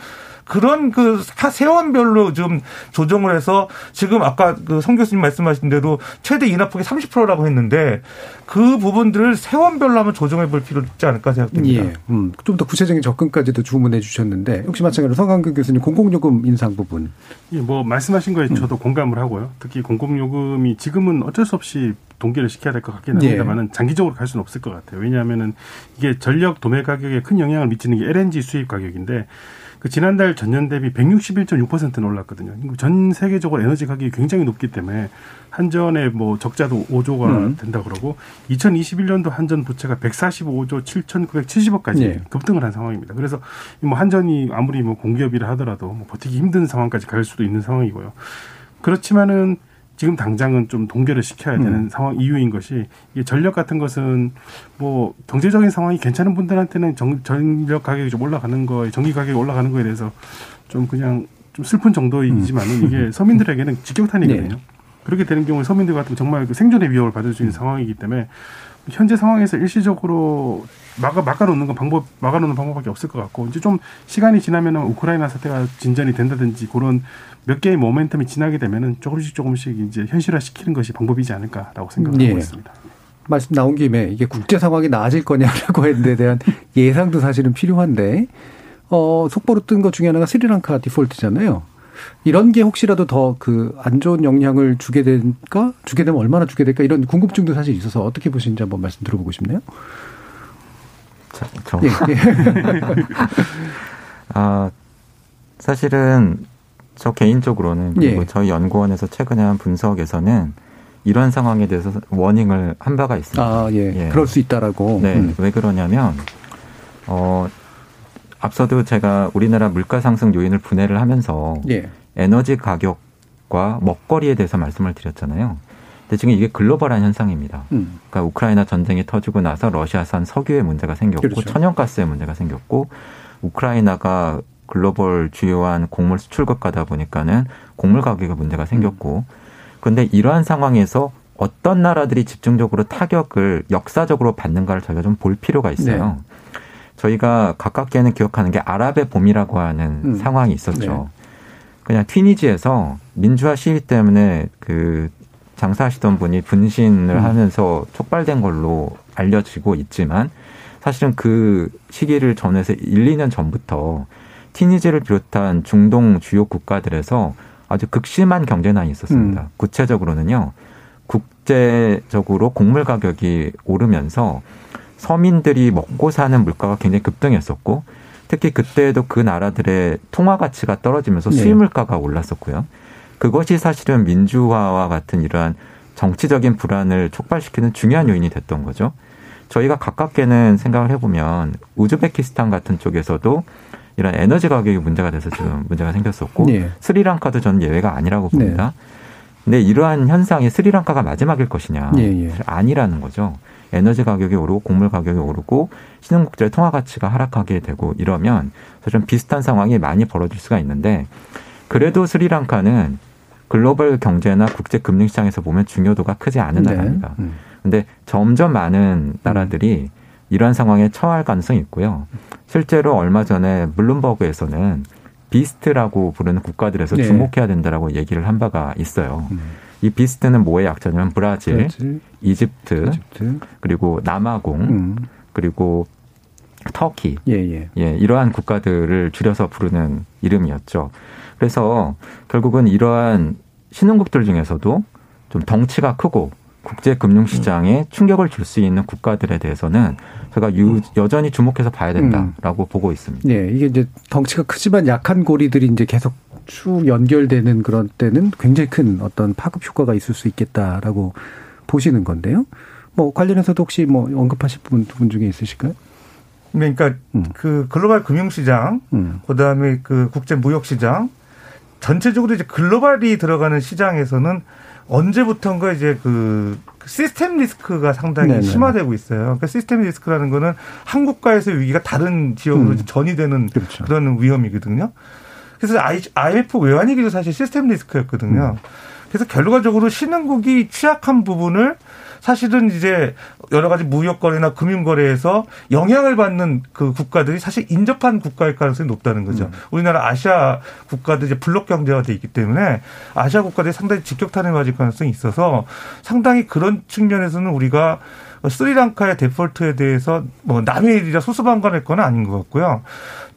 그런 그 세원별로 좀 조정을 해서 지금 아까 그 성 교수님 말씀하신 대로 최대 인하폭이 30%라고 했는데 그 부분들을 세원별로 한번 조정해 볼 필요 있지 않을까 생각됩니다. 예. 음, 좀 더 구체적인 접근까지도 주문해 주셨는데 혹시 마찬가지로 성강규 교수님 공공요금 인상 부분. 예, 뭐 말씀하신 거에 저도 음. 공감을 하고요. 특히 공공요금이 지금은 어쩔 수 없이 동기를 시켜야 될 것 같긴 예. 합니다만은 예. 장기적으로 갈 수는 없을 것 같아요. 왜냐하면은 이게 전력 도매 가격에 큰 영향을 미치는 게 LNG 수입 가격인데 그 지난달 전년 대비 161.6%는 올랐거든요. 전 세계적으로 에너지 가격이 굉장히 높기 때문에 한전의 뭐 적자도 5조가 음. 된다 그러고 2021년도 한전 부채가 145조 7,970억까지 네. 급등을 한 상황입니다. 그래서 뭐 한전이 아무리 뭐 공기업이라 하더라도 뭐 버티기 힘든 상황까지 갈 수도 있는 상황이고요. 그렇지만은 지금 당장은 좀 동결을 시켜야 되는 음. 상황 이유인 것이 이게 전력 같은 것은 뭐 경제적인 상황이 괜찮은 분들한테는 정, 전력 가격이 좀 올라가는 거에 전기 가격이 올라가는 거에 대해서 좀 그냥 좀 슬픈 정도이지만은 음. 이게 서민들에게는 직격탄이거든요. 네. 그렇게 되는 경우에 서민들 같은 정말 그 생존의 위협을 받을 수 있는 음. 상황이기 때문에 현재 상황에서 일시적으로 막아 막아놓는 건 방법 막아놓는 방법밖에 없을 것 같고 이제 좀 시간이 지나면은 우크라이나 사태가 진전이 된다든지 그런 몇 개의 모멘텀이 지나게 되면은 조금씩 조금씩 이제 현실화 시키는 것이 방법이지 않을까라고 생각을 예. 하고 있습니다. 말씀 나온 김에 이게 국제 상황이 나아질 거냐라고 했는데 대한 예상도 사실은 필요한데 어 속보로 뜬 것 중에 하나가 스리랑카 디폴트잖아요. 이런 게 혹시라도 더 그 안 좋은 영향을 주게 될까? 주게 되면 얼마나 주게 될까? 이런 궁금증도 사실 있어서 어떻게 보시는지 한번 말씀 들어보고 싶네요. 저, 저. 예, 예. 아, 사실은 저 개인적으로는 그리고 예. 저희 연구원에서 최근에 한 분석에서는 이런 상황에 대해서 워닝을 한 바가 있습니다. 아, 예. 예. 그럴 수 있다라고. 네. 음. 왜 그러냐면, 어, 앞서도 제가 우리나라 물가 상승 요인을 분해를 하면서 예. 에너지 가격과 먹거리에 대해서 말씀을 드렸잖아요. 근데 지금 이게 글로벌한 현상입니다. 음. 그러니까 우크라이나 전쟁이 터지고 나서 러시아산 석유의 문제가 생겼고 그렇죠. 천연가스의 문제가 생겼고 우크라이나가 글로벌 주요한 곡물 수출국가다 보니까는 곡물 가격의 문제가 생겼고 그런데 이러한 상황에서 어떤 나라들이 집중적으로 타격을 역사적으로 받는가를 저희가 좀 볼 필요가 있어요. 네. 저희가 가깝게는 기억하는 게 아랍의 봄이라고 하는 음. 상황이 있었죠. 네. 그냥 튀니지에서 민주화 시위 때문에 그 장사하시던 분이 분신을 음. 하면서 촉발된 걸로 알려지고 있지만 사실은 그 시기를 전해서 1, 2년 전부터 티니지를 비롯한 중동 주요 국가들에서 아주 극심한 경제난이 있었습니다. 음. 구체적으로는요. 국제적으로 곡물 가격이 오르면서 서민들이 먹고 사는 물가가 굉장히 급등했었고 특히 그때에도 그 나라들의 통화 가치가 떨어지면서 수입 네. 물가가 올랐었고요. 그것이 사실은 민주화와 같은 이러한 정치적인 불안을 촉발시키는 중요한 요인이 됐던 거죠. 저희가 가깝게는 생각을 해보면 우즈베키스탄 같은 쪽에서도 이런 에너지 가격이 문제가 돼서 지금 문제가 생겼었고 네. 스리랑카도 저는 예외가 아니라고 봅니다. 네. 근데 이러한 현상이 스리랑카가 마지막일 것이냐 예, 예. 아니라는 거죠. 에너지 가격이 오르고 곡물 가격이 오르고 신흥국들의 통화 가치가 하락하게 되고 이러면 좀 비슷한 상황이 많이 벌어질 수가 있는데 그래도 스리랑카는 글로벌 경제나 국제 금융 시장에서 보면 중요도가 크지 않은 네. 나라입니다. 음. 근데 점점 많은 나라들이 이러한 상황에 처할 가능성이 있고요. 실제로 얼마 전에 물룸버그에서는 비스트라고 부르는 국가들에서 네. 주목해야 된다라고 얘기를 한 바가 있어요. 음. 이 비스트는 뭐의 약자냐면 브라질, 브라질 이집트, 이집트, 그리고 남아공, 음. 그리고 터키, 예, 예. 예, 이러한 국가들을 줄여서 부르는 이름이었죠. 그래서 결국은 이러한 신흥국들 중에서도 좀 덩치가 크고 국제 금융 시장에 충격을 줄 수 있는 국가들에 대해서는 제가 유, 여전히 주목해서 봐야 된다라고 음. 보고 있습니다. 네, 이게 이제 덩치가 크지만 약한 고리들이 이제 계속 쭉 연결되는 그런 때는 굉장히 큰 어떤 파급 효과가 있을 수 있겠다라고 보시는 건데요. 뭐 관련해서도 혹시 뭐 언급하실 부분 부분 중에 있으실까요? 그러니까 음. 그 글로벌 금융시장, 음. 그다음에 그 국제 무역시장 전체적으로 이제 글로벌이 들어가는 시장에서는 언제부턴가 이제 그 시스템 리스크가 상당히 네네. 심화되고 있어요. 그러니까 시스템 리스크라는 거는 한 국가에서의 위기가 다른 지역으로 음. 전이되는 그렇죠. 그런 위험이거든요. 그래서 IMF 외환위기도 사실 시스템 리스크였거든요. 음. 그래서 결과적으로 신흥국이 취약한 부분을 사실은 이제 여러 가지 무역거래나 금융거래에서 영향을 받는 그 국가들이 사실 인접한 국가일 가능성이 높다는 거죠. 음. 우리나라 아시아 국가들 이제 블록 경제가 돼 있기 때문에 아시아 국가들이 상당히 직격탄을 맞을 가능성이 있어서 상당히 그런 측면에서는 우리가 스리랑카의 데폴트에 대해서 뭐 남의 일이라 소수방관할 건 아닌 것 같고요.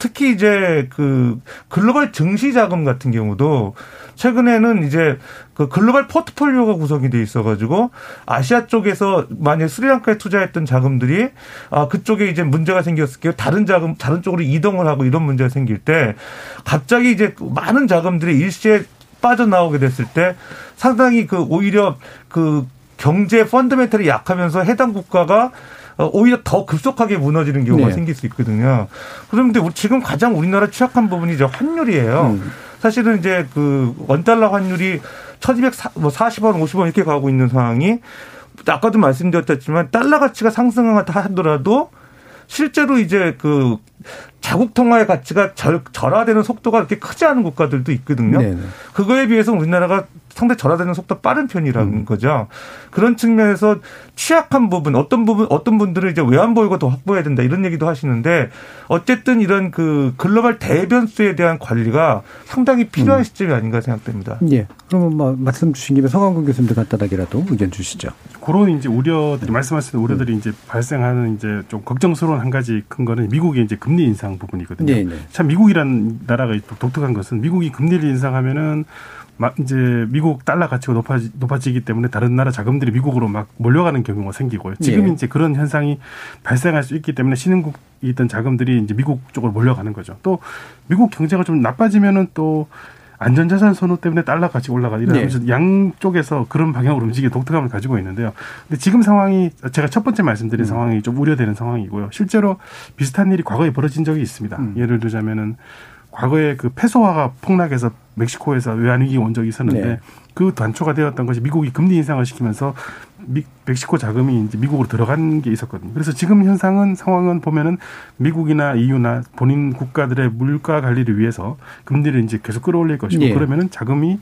특히 이제 그 글로벌 증시 자금 같은 경우도 최근에는 이제 그 글로벌 포트폴리오가 구성이 돼 있어가지고 아시아 쪽에서 만약 스리랑카에 투자했던 자금들이 아 그쪽에 이제 문제가 생겼을 때 다른 자금 다른 쪽으로 이동을 하고 이런 문제가 생길 때 갑자기 이제 많은 자금들이 일시에 빠져나오게 됐을 때 상당히 그 오히려 그 경제 펀드멘털이 약하면서 해당 국가가 어, 오히려 더 급속하게 무너지는 경우가 네. 생길 수 있거든요. 그런데 지금 가장 우리나라 취약한 부분이 이제 환율이에요. 음. 사실은 이제 그 원달러 환율이 1240원, 뭐 50원 이렇게 가고 있는 상황이 아까도 말씀드렸지만 달러 가치가 상승하다 하더라도 실제로 이제 그 자국 통화의 가치가 절, 절하되는 속도가 그렇게 크지 않은 국가들도 있거든요. 네네. 그거에 비해서 우리나라가 상당히 절하되는 속도 빠른 편이라는 음. 거죠. 그런 측면에서 취약한 부분, 어떤 부분, 어떤 분들은 이제 외환 보유가 더 확보해야 된다 이런 얘기도 하시는데 어쨌든 이런 그 글로벌 대변수에 대한 관리가 상당히 필요한 음. 시점이 아닌가 생각됩니다. 예. 그러면 뭐 말씀 주신 김에 성광근 교수님도 간단하게라도 의견 주시죠. 그런 이제 우려들이 말씀하신 우려들이 음. 이제 발생하는 이제 좀 걱정스러운 한 가지 큰 거는 미국의 이제 금리 인상 부분이거든요. 네, 네. 참 미국이라는 나라가 독특한 것은 미국이 금리를 인상하면은 이제 미국 달러 가치가 높아지, 높아지기 때문에 다른 나라 자금들이 미국으로 막 몰려가는 경우가 생기고요. 지금 예. 이제 그런 현상이 발생할 수 있기 때문에 신흥국이 있던 자금들이 이제 미국 쪽으로 몰려가는 거죠. 또 미국 경제가 좀 나빠지면은 또 안전자산 선호 때문에 달러 가치 올라가 이러면서 네. 양쪽에서 그런 방향으로 움직이는 독특함을 가지고 있는데요. 근데 지금 상황이 제가 첫 번째 말씀드린 음. 상황이 좀 우려되는 상황이고요. 실제로 비슷한 일이 과거에 벌어진 적이 있습니다. 음. 예를 들자면은 과거에 그 페소화가 폭락해서 멕시코에서 외환위기 온 적이 있었는데 네. 그 단초가 되었던 것이 미국이 금리 인상을 시키면서 미, 멕시코 자금이 이제 미국으로 들어간 게 있었거든요. 그래서 지금 현상은 상황은 보면은 미국이나 EU나 본인 국가들의 물가 관리를 위해서 금리를 이제 계속 끌어올릴 것이고 네. 그러면은 자금이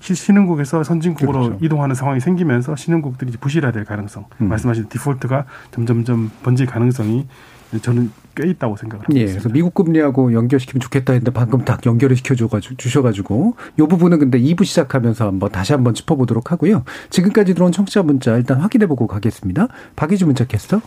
신흥국에서 선진국으로 그렇죠. 이동하는 상황이 생기면서 신흥국들이 부실화될 가능성, 음. 말씀하신 디폴트가 점점점 번질 가능성이 저는 꽤 있다고 생각을 합니다. 예, 그래서 미국 금리하고 연결시키면 좋겠다 했는데 방금 딱 연결을 시켜줘가지고 주셔가지고 이 부분은 근데 2부 시작하면서 한번 다시 한번 짚어보도록 하고요. 지금까지 들어온 청취자 문자 일단 확인해보고 가겠습니다. 박희주 문자 캐스터.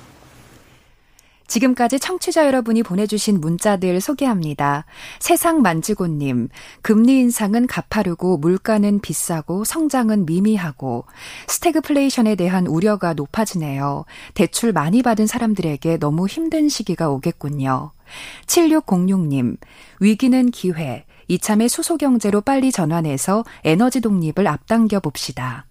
지금까지 청취자 여러분이 보내주신 문자들 소개합니다. 세상 만지고님, 금리 인상은 가파르고 물가는 비싸고 성장은 미미하고 스태그플레이션에 대한 우려가 높아지네요. 대출 많이 받은 사람들에게 너무 힘든 시기가 오겠군요. 7606님, 위기는 기회. 이참에 수소경제로 빨리 전환해서 에너지 독립을 앞당겨 봅시다.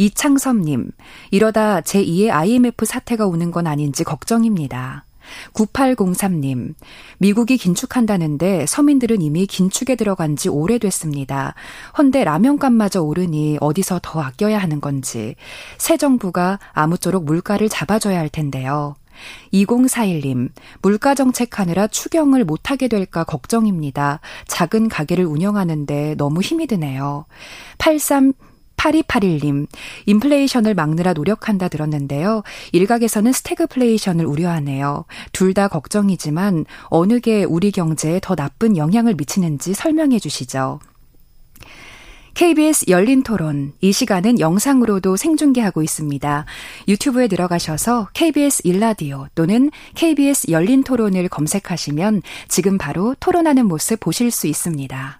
이창섭님, 이러다 제2의 IMF 사태가 오는 건 아닌지 걱정입니다. 9803님, 미국이 긴축한다는데 서민들은 이미 긴축에 들어간 지 오래됐습니다. 헌데 라면값마저 오르니 어디서 더 아껴야 하는 건지. 새 정부가 아무쪼록 물가를 잡아줘야 할 텐데요. 2041님, 물가 정책하느라 추경을 못하게 될까 걱정입니다. 작은 가게를 운영하는데 너무 힘이 드네요. 83 8281님, 인플레이션을 막느라 노력한다 들었는데요. 일각에서는 스태그플레이션을 우려하네요. 둘 다 걱정이지만 어느 게 우리 경제에 더 나쁜 영향을 미치는지 설명해 주시죠. KBS 열린 토론. 이 시간은 영상으로도 생중계하고 있습니다. 유튜브에 들어가셔서 KBS 1라디오 또는 KBS 열린 토론을 검색하시면 지금 바로 토론하는 모습 보실 수 있습니다.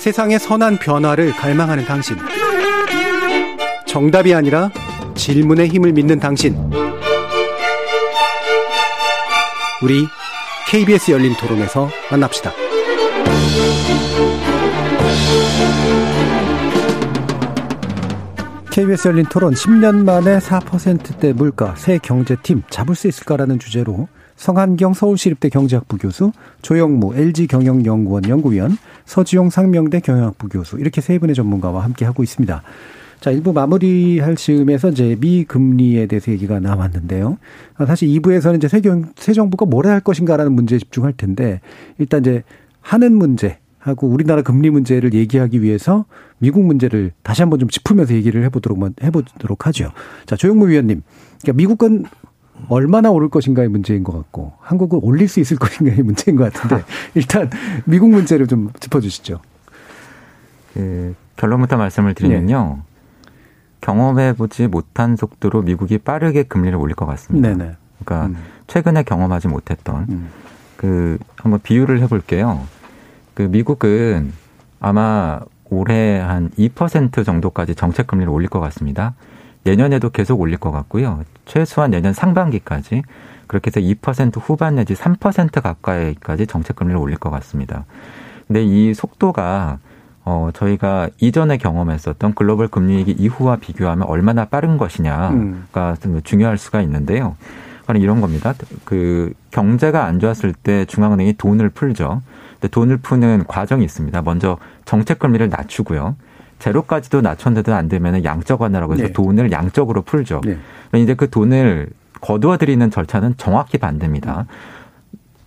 세상의 선한 변화를 갈망하는 당신. 정답이 아니라 질문의 힘을 믿는 당신. 우리 KBS 열린 토론에서 만납시다. KBS 열린 토론 10년 만에 4%대 물가 새 경제팀 잡을 수 있을까라는 주제로 성한경 서울시립대 경제학부 교수, 조영무 LG경영연구원 연구위원, 서지용 상명대 경영학부 교수 이렇게 세 분의 전문가와 함께 하고 있습니다. 자, 일부 마무리할 즈음에서 이제 미 금리에 대해서 얘기가 나왔는데요. 사실 2부에서는 이제 새, 경, 새 정부가 뭘할 것인가라는 문제에 집중할 텐데 일단 이제 하는 문제 하고 우리나라 금리 문제를 얘기하기 위해서 미국 문제를 다시 한번 좀 짚으면서 얘기를 해보도록 해보도록 하죠. 자 조영무 위원님, 그러니까 미국은 얼마나 오를 것인가의 문제인 것 같고 한국은 올릴 수 있을 것인가의 문제인 것 같은데 일단 미국 문제를 좀 짚어주시죠. 그 결론부터 말씀을 드리면요. 네. 경험해보지 못한 속도로 미국이 빠르게 금리를 올릴 것 같습니다. 네네. 그러니까 음. 최근에 경험하지 못했던 음. 그 한번 비유를 해볼게요. 그 미국은 아마 올해 한 2% 정도까지 정책 금리를 올릴 것 같습니다. 내년에도 계속 올릴 것 같고요. 최소한 내년 상반기까지 그렇게 해서 2% 후반 내지 3% 가까이까지 정책 금리를 올릴 것 같습니다. 근데 이 속도가 어 저희가 이전에 경험했었던 글로벌 금리 위기 이후와 비교하면 얼마나 빠른 것이냐가 음. 중요할 수가 있는데요. 바로 이런 겁니다. 그 경제가 안 좋았을 때 중앙은행이 돈을 풀죠. 근데 돈을 푸는 과정이 있습니다. 먼저 정책 금리를 낮추고요. 제로까지도 낮췄는데도 안 되면 양적 완화라고 해서 네. 돈을 양적으로 풀죠. 네. 이제 그 돈을 거두어 들이는 절차는 정확히 반대입니다.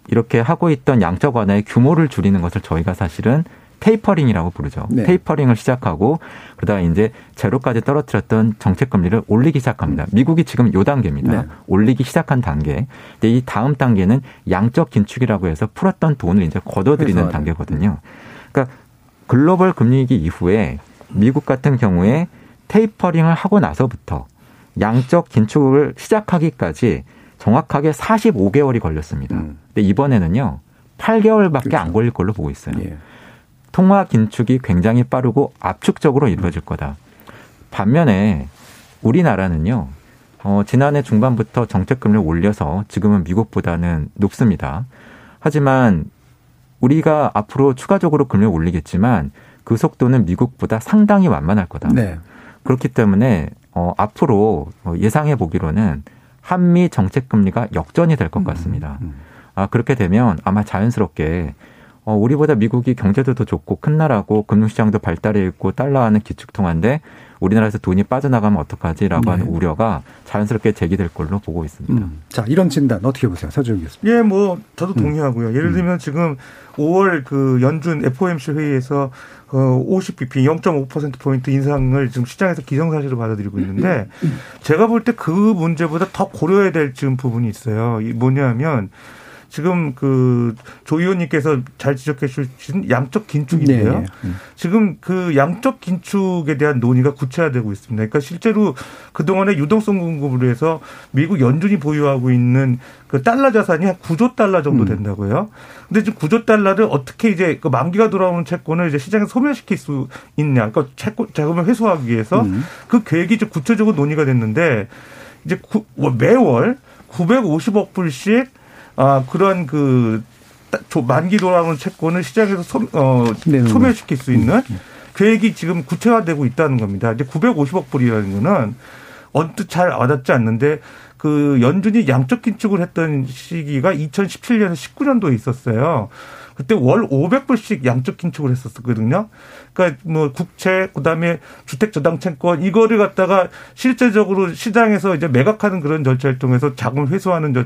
이렇게 하고 있던 양적 완화의 규모를 줄이는 것을 저희가 사실은 tapering이라고 부르죠. 네. tapering을 시작하고 그러다가 이제 제로까지 떨어뜨렸던 정책 금리를 올리기 시작합니다. 미국이 지금 요 단계입니다. 네. 올리기 시작한 단계. 근데 이 다음 단계는 양적 긴축이라고 해서 풀었던 돈을 이제 걷어들이는 단계거든요. 그러니까 글로벌 금리위기 이후에 미국 같은 경우에 테이퍼링을 하고 나서부터 양적 긴축을 시작하기까지 정확하게 45개월이 걸렸습니다. 음. 근데 이번에는요. 8개월밖에 그렇죠. 안 걸릴 걸로 보고 있어요. 예. 통화 긴축이 굉장히 빠르고 압축적으로 이루어질 거다. 반면에 우리나라는요. 어, 지난해 중반부터 정책금리를 올려서 지금은 미국보다는 높습니다. 하지만 우리가 앞으로 추가적으로 금리를 올리겠지만 그 속도는 미국보다 상당히 완만할 거다. 네. 그렇기 때문에 어, 앞으로 예상해 보기로는 한미 정책 금리가 역전이 될것 음, 같습니다. 음, 음. 아, 그렇게 되면 아마 자연스럽게 어, 우리보다 미국이 경제도 더 좋고 큰 나라고 금융시장도 발달해 있고 달러하는 기축통화인데 우리나라에서 돈이 빠져나가면 어떡하지라고 네. 하는 우려가 자연스럽게 제기될 걸로 보고 있습니다. 음. 자, 이런 진단 어떻게 보세요? 서준 교수님. 예, 뭐 저도 음. 동의하고요. 음. 예를 들면 지금 5월 그 연준 FOMC 회의에서 어 50bp 0.5% 포인트 인상을 지금 시장에서 기정사실로 받아들이고 있는데 제가 볼 때 그 문제보다 더 고려해야 될 지금 부분이 있어요. 뭐냐면 지금 그 조 의원님께서 잘 지적해 주신 양적 긴축인데요. 네, 네. 음. 지금 그 양적 긴축에 대한 논의가 구체화되고 있습니다. 그러니까 실제로 그동안에 유동성 공급을 위해서 미국 연준이 보유하고 있는 그 달러 자산이 한 9조 달러 정도 음. 된다고요. 근데 지금 9조 달러를 어떻게 이제 그 만기가 돌아오는 채권을 이제 시장에 소멸시킬 수 있냐. 그러니까 채권 자금을 회수하기 위해서 음. 그 계획이 좀 구체적으로 논의가 됐는데 이제 구, 매월 950억 불씩 아 그런 그 만기 돌아오는 채권을 시장에서 소, 어, 소멸시킬 수 있는 음. 계획이 지금 구체화되고 있다는 겁니다. 이제 950억 불이라는 거는 언뜻 잘 와닿지 않는데 그 연준이 양적 긴축을 했던 시기가 2017년에서 19년도에 있었어요. 그때 월 500불씩 양적 긴축을 했었거든요. 그러니까 뭐 국채 그다음에 주택 저당 채권 이거를 갖다가 실제적으로 시장에서 이제 매각하는 그런 절차를 통해서 자금을 회수하는 저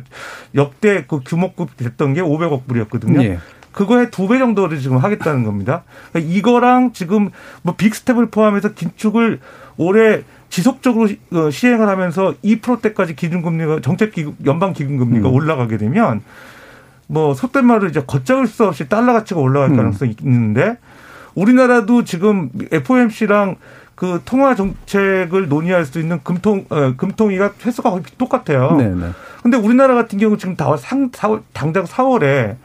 역대 그 규모급 됐던 게 500억 불이었거든요. 예. 그거의 두 배 정도를 지금 하겠다는 겁니다. 그러니까 이거랑 지금 뭐 빅스텝을 포함해서 긴축을 올해 지속적으로 어, 시행을 하면서 2%대까지 기준금리가 정책 기금 연방 기준금리가 음. 올라가게 되면 뭐 속된 말로 이제 걷잡을 수 없이 달러 가치가 올라갈 음. 가능성이 있는데 우리나라도 지금 FOMC랑 그 통화 정책을 논의할 수 있는 금통 어, 금통위가 횟수가 거의 똑같아요. 네, 네. 근데 우리나라 같은 경우 지금 다 상, 4월, 당장 4월에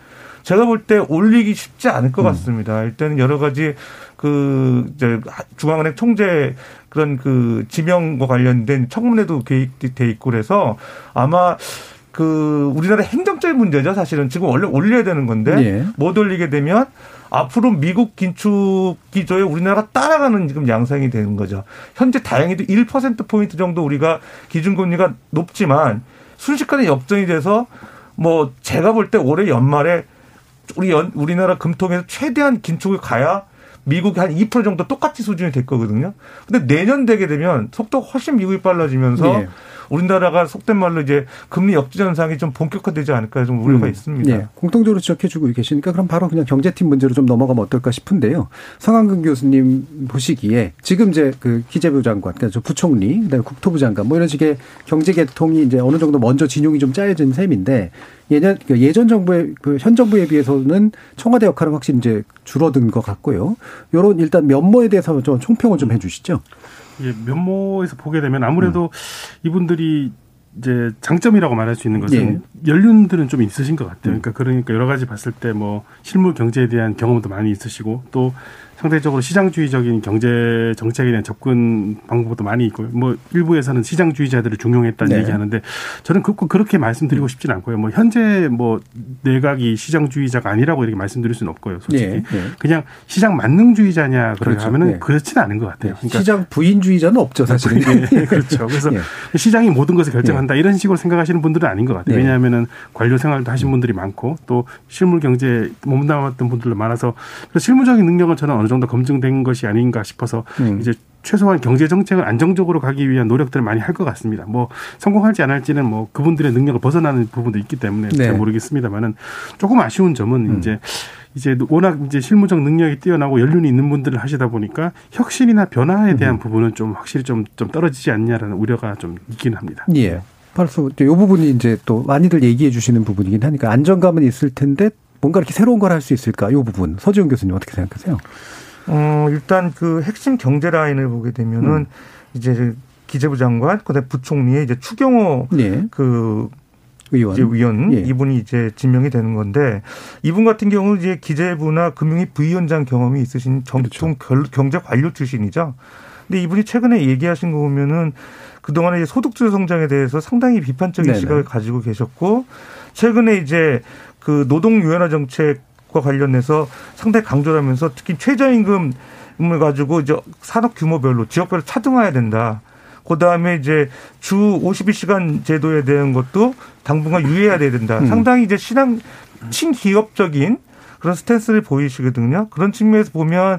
제가 볼 때 올리기 쉽지 않을 것 음. 같습니다. 일단은 여러 가지 그 이제 중앙은행 총재 그런 그 지명과 관련된 청문회도 계획돼 있고 그래서 아마 그 우리나라 행정적인 문제죠 사실은 지금 원래 올려야 되는 건데 예. 못 올리게 되면 앞으로 미국 긴축 기조에 우리나라가 따라가는 지금 양상이 되는 거죠. 현재 다행히도 1% 포인트 정도 우리가 기준금리가 높지만 순식간에 역전이 돼서 뭐 제가 볼 때 올해 연말에 우리 연, 우리나라 금통에서 최대한 긴축을 가야 미국이 한 2% 정도 똑같이 수준이 될 거거든요. 근데 내년 되게 되면 속도가 훨씬 미국이 빨라지면서 네. 우리나라가 속된 말로 이제 금리 역지 현상이 좀 본격화되지 않을까 좀 우려가 음. 있습니다. 네. 공통적으로 지적해 주고 계시니까 그럼 바로 그냥 경제팀 문제로 좀 넘어가면 어떨까 싶은데요. 성한근 교수님 보시기에 지금 이제 그 기재부 장관, 그러니까 부총리, 그다음에 국토부 장관 뭐 이런 식의 경제 개통이 이제 어느 정도 먼저 진용이 좀 짜여진 셈인데 예전 그 예전 정부의 그 현 정부에 비해서는 청와대 역할은 확실히 이제 줄어든 것 같고요. 요런 일단 면모에 대해서 좀 총평을 좀 해주시죠. 예, 면모에서 보게 되면 아무래도 음. 이분들이 이제 장점이라고 말할 수 있는 것은 예. 연륜들은 좀 있으신 것 같아요. 음. 그러니까 그러니까 여러 가지 봤을 때 뭐 실물 경제에 대한 경험도 많이 있으시고 또 상대적으로 시장주의적인 경제 정책에 대한 접근 방법도 많이 있고요. 뭐 일부에서는 시장주의자들을 중용했다는 네. 얘기하는데 저는 그, 그렇게 말씀드리고 싶지는 않고요. 뭐 현재 뭐 내각이 시장주의자가 아니라고 이렇게 말씀드릴 수는 없고요. 솔직히 네. 네. 그냥 시장 만능주의자냐 그렇죠. 하면은 네. 그렇지는 않은 것 같아요. 그러니까 시장 부인주의자는 없죠 사실은. 네, 그렇죠. 그래서 네. 시장이 모든 것을 결정한다 이런 식으로 생각하시는 분들은 아닌 것 같아요. 왜냐하면은 관료 생활도 하신 분들이 많고 또 실물 경제에 몸담았던 분들도 많아서 실무적인 능력은 저는 어느 정도 검증된 것이 아닌가 싶어서 음. 이제 최소한 경제 정책을 안정적으로 가기 위한 노력들을 많이 할 것 같습니다. 뭐 성공할지 안 할지는 뭐 그분들의 능력을 벗어나는 부분도 있기 때문에 네. 잘 모르겠습니다만은 조금 아쉬운 점은 음. 이제 이제 워낙 이제 실무적 능력이 뛰어나고 연륜이 있는 분들을 하시다 보니까 혁신이나 변화에 대한 음. 부분은 좀 확실히 좀, 좀 떨어지지 않냐라는 우려가 좀 있긴 합니다. 예. 바로 이 부분이 이제 또 많이들 얘기해 주시는 부분이긴 하니까 안정감은 있을 텐데 뭔가 이렇게 새로운 걸 할 수 있을까? 이 부분 서지훈 교수님 어떻게 생각하세요? 어, 일단 그 핵심 경제 라인을 보게 되면은 음. 이제 기재부 장관, 그다음에 부총리의 이제 추경호 네. 그 의원, 이제 위원 예. 이분이 이제 지명이 되는 건데 이분 같은 경우는 이제 기재부나 금융위 부위원장 경험이 있으신 정통 그렇죠. 경제 관료 출신이죠. 근데 이분이 최근에 얘기하신 거 보면은 그동안에 이제 소득주도 성장에 대해서 상당히 비판적인 네네. 시각을 가지고 계셨고 최근에 이제 그 노동 유연화 정책 과 관련해서 상당히 강조를 하면서 특히 최저임금을 가지고 이제 산업 규모별로 지역별로 차등화해야 된다. 그 다음에 이제 주 52시간 제도에 대한 것도 당분간 유예해야 된다. 음. 상당히 이제 신앙 친기업적인 그런 스탠스를 보이시거든요. 그런 측면에서 보면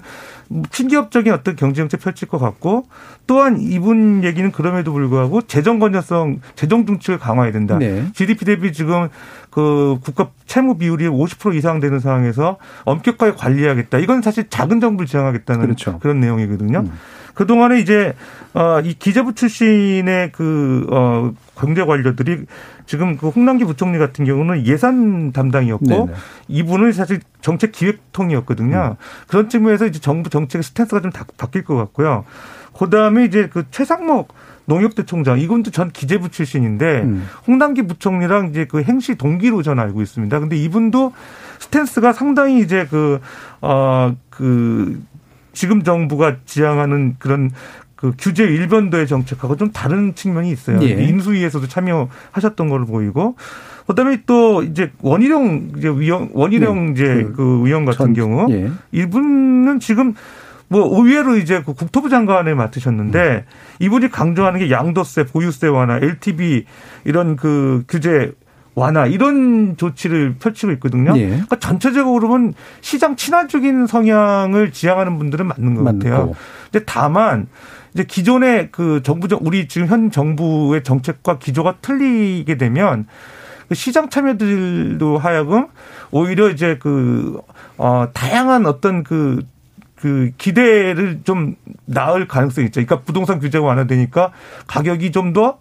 친기업적인 어떤 경제정책 펼칠 것 같고 또한 이분 얘기는 그럼에도 불구하고 재정 건전성, 재정 중축을 강화해야 된다. 네. GDP 대비 지금 그 국가 채무 비율이 50% 이상 되는 상황에서 엄격하게 관리해야겠다. 이건 사실 작은 정부를 지향하겠다는 그렇죠. 그런 내용이거든요. 음. 그동안에 이제 어, 이 기재부 출신의 그, 어, 경제 관료들이 지금 그 홍남기 부총리 같은 경우는 예산 담당이었고 네네. 이분은 사실 정책 기획통이었거든요. 음. 그런 측면에서 이제 정부 정책의 스탠스가 좀 다, 바뀔 것 같고요. 그 다음에 이제 그 최상목 농협대 총장 이분도 전 기재부 출신인데 음. 홍남기 부총리랑 이제 그 행시 동기로 전 알고 있습니다. 근데 이분도 스탠스가 상당히 이제 그 어그 그 지금 정부가 지향하는 그런 그 규제 일변도의 정책하고 좀 다른 측면이 있어요. 예. 인수위에서도 참여하셨던 걸로 보이고 그다음에 또 이제 원희룡 이제 위원 원희룡 네. 이제 그, 그 의원 같은 전, 경우 예. 이분은 지금 뭐 의외로 이제 그 국토부 장관을 맡으셨는데 음. 이분이 강조하는 게 양도세, 보유세 완화, LTV 이런 그 규제 완화 이런 조치를 펼치고 있거든요. 예. 그러니까 전체적으로 보면 시장 친화적인 성향을 지향하는 분들은 맞는 것 같아요. 근데 다만 이제 기존의 그 정부 우리 지금 현 정부의 정책과 기조가 틀리게 되면 그 시장 참여들도 하여금 오히려 이제 그, 어, 다양한 어떤 그, 그 기대를 좀 나을 가능성이 있죠. 그러니까 부동산 규제가 완화되니까 가격이 좀더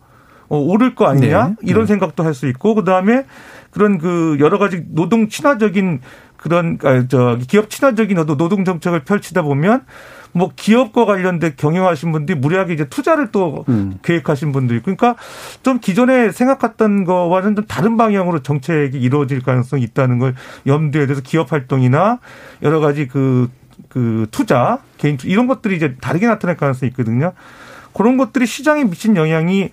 어, 오를 거 아니냐 네. 이런 네. 생각도 할 수 있고 그 다음에 그런 그 여러 가지 노동 친화적인 그런 아, 저 기업 친화적인 노동 정책을 펼치다 보면 뭐 기업과 관련된 경영하신 분들이 무리하게 이제 투자를 또 음. 계획하신 분도 있고 그러니까 좀 기존에 생각했던 거와는 좀 다른 방향으로 정책이 이루어질 가능성이 있다는 걸 염두에 둬서 기업 활동이나 여러 가지 그, 그 투자, 개인 투 이런 것들이 이제 다르게 나타날 가능성이 있거든요. 그런 것들이 시장에 미친 영향이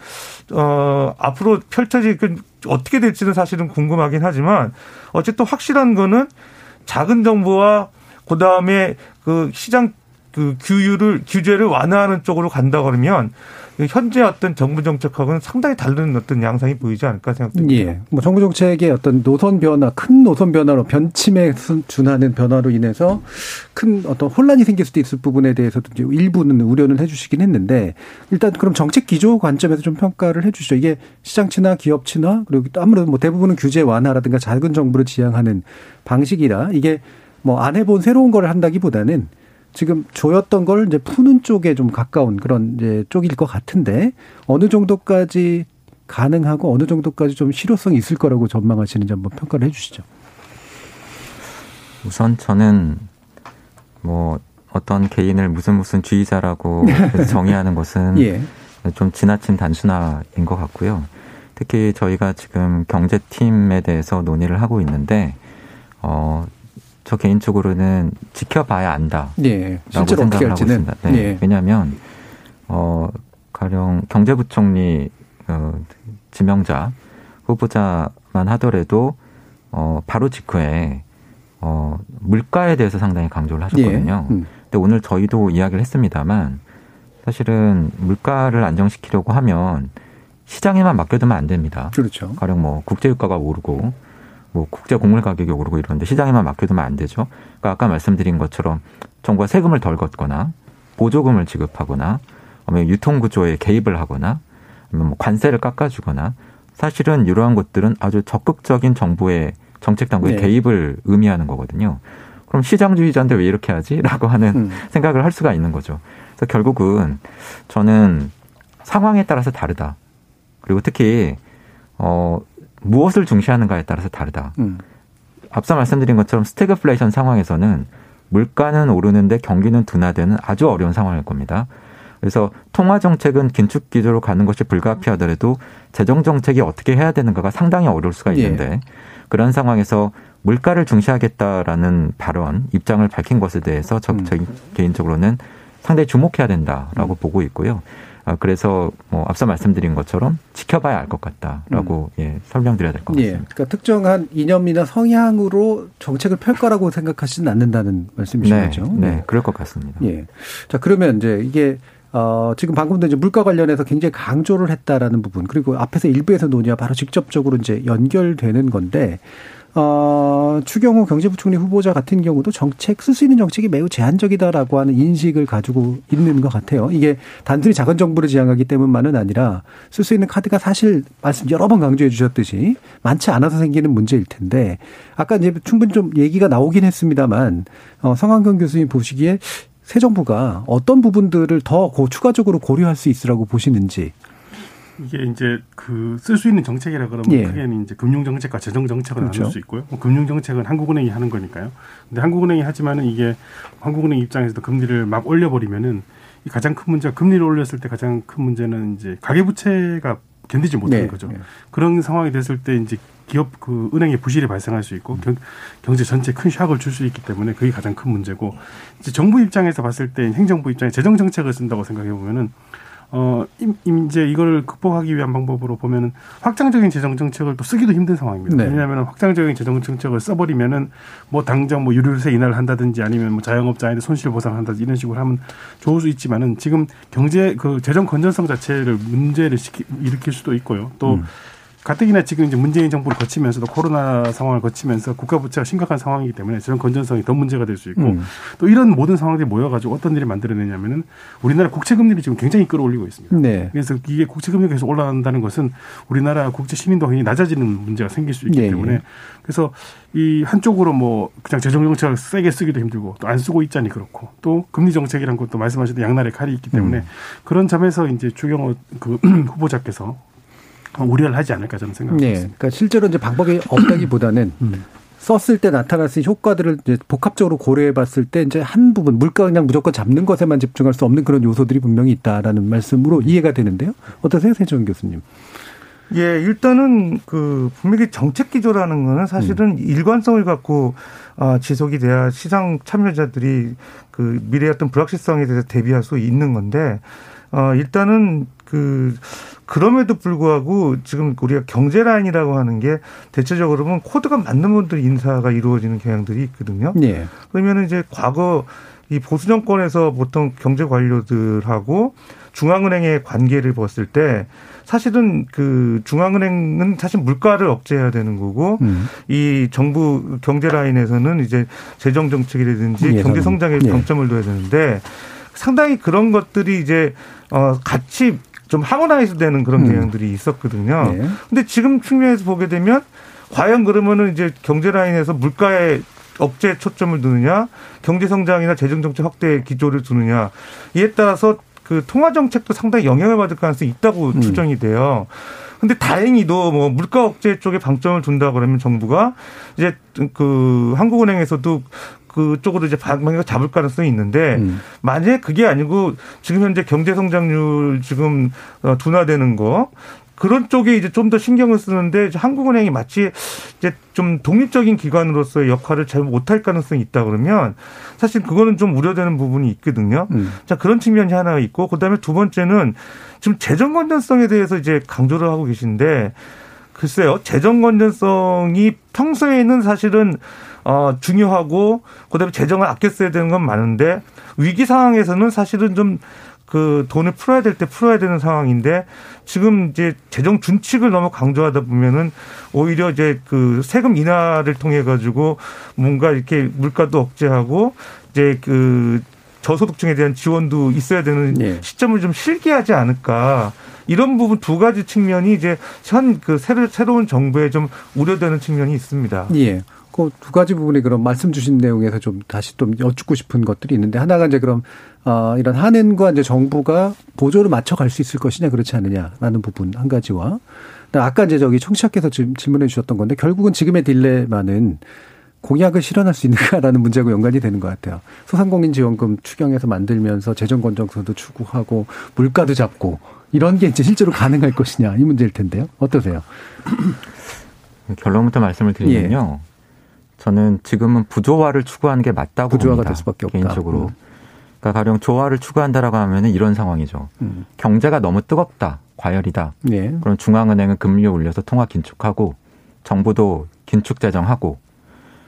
어 앞으로 펼쳐질 그 어떻게 될지는 사실은 궁금하긴 하지만 어쨌든 확실한 거는 작은 정부와 그다음에 그 시장 그 규율을 규제를 완화하는 쪽으로 간다 그러면 현재 어떤 정부 정책하고는 상당히 다른 어떤 양상이 보이지 않을까 생각됩니다. 예. 뭐 정부 정책의 어떤 노선 변화, 큰 노선 변화로 변침에 준하는 변화로 인해서 큰 어떤 혼란이 생길 수도 있을 부분에 대해서도 이제 일부는 우려는 해주시긴 했는데 일단 그럼 정책 기조 관점에서 좀 평가를 해주시죠. 이게 시장치나 기업치나 그리고 아무래도 뭐 대부분은 규제 완화라든가 작은 정부를 지향하는 방식이라 이게 뭐 안 해본 새로운 걸 한다기보다는 지금 조였던 걸 이제 푸는 쪽에 좀 가까운 그런 이제 쪽일 것 같은데 어느 정도까지 가능하고 어느 정도까지 좀 실효성이 있을 거라고 전망하시는지 한번 평가를 해 주시죠. 우선 저는 뭐 어떤 개인을 무슨 무슨 주의자라고 정의하는 것은 예. 좀 지나친 단순화인 것 같고요. 특히 저희가 지금 경제팀에 대해서 논의를 하고 있는데 어, 저 개인적으로는 지켜봐야 안다. 네. 라고 생각을 하고 있습니다. 네. 네. 왜냐하면 어 가령 경제부총리 어, 지명자 후보자만 하더라도 어 바로 직후에 어 물가에 대해서 상당히 강조를 하셨거든요. 네. 음. 근데 오늘 저희도 이야기를 했습니다만 사실은 물가를 안정시키려고 하면 시장에만 맡겨두면 안 됩니다. 그렇죠. 가령 뭐 국제유가가 오르고 뭐 국제 곡물 가격이 오르고 이러는데 시장에만 맡겨두면 안 되죠. 그러니까 아까 말씀드린 것처럼 정부가 세금을 덜 걷거나 보조금을 지급하거나 아니면 유통 구조에 개입을 하거나 아니면 뭐 관세를 깎아주거나 사실은 이러한 것들은 아주 적극적인 정부의 정책 당국의 네. 개입을 의미하는 거거든요. 그럼 시장주의자인데 왜 이렇게 하지? 라고 하는 음. 생각을 할 수가 있는 거죠. 그래서 결국은 저는 상황에 따라서 다르다. 그리고 특히 어 무엇을 중시하는가에 따라서 다르다. 음. 앞서 말씀드린 것처럼 스태그플레이션 상황에서는 물가는 오르는데 경기는 둔화되는 아주 어려운 상황일 겁니다. 그래서 통화 정책은 긴축 기조로 가는 것이 불가피하더라도 재정 정책이 어떻게 해야 되는가가 상당히 어려울 수가 있는데 예. 그런 상황에서 물가를 중시하겠다라는 발언 입장을 밝힌 것에 대해서 저, 음. 저 개인적으로는 상당히 주목해야 된다라고 음. 보고 있고요. 아, 그래서 뭐 앞서 말씀드린 것처럼 지켜봐야 알 것 같다라고 음. 예, 설명드려야 될것 예, 같습니다. 예, 그러니까 특정한 이념이나 성향으로 정책을 펼 거라고 생각하지는 않는다는 말씀이신 네, 거죠? 네, 네, 그럴 것 같습니다. 예. 자, 그러면 이제 이게 어, 지금 방금도 이제 물가 관련해서 굉장히 강조를 했다라는 부분, 그리고 앞에서 일부에서 논의와 바로 직접적으로 이제 연결되는 건데, 어, 추경호 경제부총리 후보자 같은 경우도 정책, 쓸 수 있는 정책이 매우 제한적이다라고 하는 인식을 가지고 있는 것 같아요. 이게 단순히 작은 정부를 지향하기 때문만은 아니라 쓸 수 있는 카드가 사실 말씀 여러 번 강조해 주셨듯이 많지 않아서 생기는 문제일 텐데 아까 이제 충분히 좀 얘기가 나오긴 했습니다만 어, 성한경 교수님 보시기에 새 정부가 어떤 부분들을 더 추가적으로 고려할 수 있으라고 보시는지. 이게 이제 그 쓸 수 있는 정책이라 그러면 예. 크게는 이제 금융 정책과 재정 정책을 그렇죠. 나눌 수 있고요. 뭐 금융 정책은 한국은행이 하는 거니까요. 근데 한국은행이 하지만은 이게 한국은행 입장에서도 금리를 막 올려버리면은 이 가장 큰 문제가 금리를 올렸을 때 가장 큰 문제는 이제 가계부채가 견디지 못하는 네. 거죠. 네. 그런 상황이 됐을 때 이제 기업 그 은행의 부실이 발생할 수 있고 경, 경제 전체에 큰 샥을 줄 수 있기 때문에 그게 가장 큰 문제고 이제 정부 입장에서 봤을 때 행정부 입장에 재정 정책을 쓴다고 생각해 보면은 어, 이제 이걸 극복하기 위한 방법으로 보면은 확장적인 재정 정책을 또 쓰기도 힘든 상황입니다. 네. 왜냐하면 확장적인 재정 정책을 써버리면은 뭐 당장 뭐 유류세 인하를 한다든지 아니면 뭐 자영업자한테 손실 보상한다든지 이런 식으로 하면 좋을 수 있지만은 지금 경제 그 재정 건전성 자체를 문제를 시키, 일으킬 수도 있고요. 또 음. 가뜩이나 지금 이제 문재인 정부를 거치면서도 코로나 상황을 거치면서 국가 부채가 심각한 상황이기 때문에 저런 건전성이 더 문제가 될 수 있고 음. 또 이런 모든 상황들이 모여가지고 어떤 일이 만들어내냐면은 우리나라 국채 금리를 지금 굉장히 끌어올리고 있습니다. 네. 그래서 이게 국채 금리가 계속 올라간다는 것은 우리나라 국제 신인도 굉장히 낮아지는 문제가 생길 수 있기 네. 때문에 그래서 이 한쪽으로 뭐 그냥 재정 정책을 세게 쓰기도 힘들고 또 안 쓰고 있자니 그렇고 또 금리 정책이란 것도 말씀하셨던 양날의 칼이 있기 때문에 음. 그런 점에서 이제 주경호 그 후보자께서 우려를 하지 않을까 저는 생각합니다. 네. 그러니까 실제로 이제 방법이 없다기보다는 음. 썼을 때 나타날 수 있는 효과들을 이제 복합적으로 고려해 봤을 때 이제 한 부분 물가 그냥 무조건 잡는 것에만 집중할 수 없는 그런 요소들이 분명히 있다라는 말씀으로 이해가 되는데요. 어떠세요, 세정 교수님? 예, 일단은 그 분명히 정책 기조라는 거는 사실은 음. 일관성을 갖고 아, 지속이 돼야 시장 참여자들이 그 미래의 어떤 불확실성에 대해서 대비할 수 있는 건데 어, 일단은 그 그럼에도 불구하고 지금 우리가 경제 라인이라고 하는 게 대체적으로 보면 코드가 맞는 분들 인사가 이루어지는 경향들이 있거든요. 네. 그러면은 이제 과거 이 보수 정권에서 보통 경제 관료들하고 중앙은행의 관계를 봤을 때 사실은 그 중앙은행은 사실 물가를 억제해야 되는 거고 음. 이 정부 경제 라인에서는 이제 재정 정책이라든지 예, 경제 성장에 예. 방점을 둬야 되는데 상당히 그런 것들이 이제 어 같이 좀 하모나이즈 되는 그런 음. 경향들이 있었거든요. 네. 근데 지금 측면에서 보게 되면 과연 그러면은 이제 경제 라인에서 물가에 억제 초점을 두느냐, 경제 성장이나 재정 정책 확대 기조를 두느냐 이에 따라서 그 통화 정책도 상당히 영향을 받을 가능성이 있다고 음. 추정이 돼요. 근데 다행히도 뭐 물가 억제 쪽에 방점을 둔다 그러면 정부가 이제 그 한국은행에서도 그쪽으로 이제 방향을 잡을 가능성이 있는데 음. 만약에 그게 아니고 지금 현재 경제 성장률 지금 어, 둔화되는 거 그런 쪽에 이제 좀 더 신경을 쓰는데 한국은행이 마치 이제 좀 독립적인 기관으로서의 역할을 잘 못할 가능성이 있다 그러면 사실 그거는 좀 우려되는 부분이 있거든요. 음. 자 그런 측면이 하나 있고 그다음에 두 번째는 지금 재정 건전성에 대해서 이제 강조를 하고 계신데 글쎄요 재정 건전성이 평소에는 사실은 어, 중요하고 그다음에 재정을 아껴 써야 되는 건 많은데 위기 상황에서는 사실은 좀 그 돈을 풀어야 될 때 풀어야 되는 상황인데 지금 이제 재정 준칙을 너무 강조하다 보면은 오히려 이제 그 세금 인하를 통해 가지고 뭔가 이렇게 물가도 억제하고 이제 그 저소득층에 대한 지원도 있어야 되는 네. 시점을 좀 실기하지 않을까. 이런 부분 두 가지 측면이 이제 현 그 새로운 정부에 좀 우려되는 측면이 있습니다. 예. 그 두 가지 부분에 그런 말씀 주신 내용에서 좀 다시 좀 여쭙고 싶은 것들이 있는데 하나가 이제 그럼 어 이런 한은과 이제 정부가 보조를 맞춰 갈 수 있을 것이냐 그렇지 않느냐라는 부분 한 가지와 아까 이제 저기 청취자께서 지금 질문해 주셨던 건데 결국은 지금의 딜레마는 공약을 실현할 수 있는가라는 문제하고 연관이 되는 것 같아요. 소상공인 지원금 추경해서 만들면서 재정 건전성도 추구하고 물가도 잡고 이런 게 이제 실제로 가능할 것이냐 이 문제일 텐데요. 어떠세요? 결론부터 말씀을 드리면요. 예. 저는 지금은 부조화를 추구하는 게 맞다고 부조화가 봅니다. 될 수밖에 없다. 개인적으로. 음. 그러니까 가령 조화를 추구한다라고 하면은 이런 상황이죠. 음. 경제가 너무 뜨겁다, 과열이다. 예. 그럼 중앙은행은 금리 올려서 통화 긴축하고 정부도 긴축 재정하고.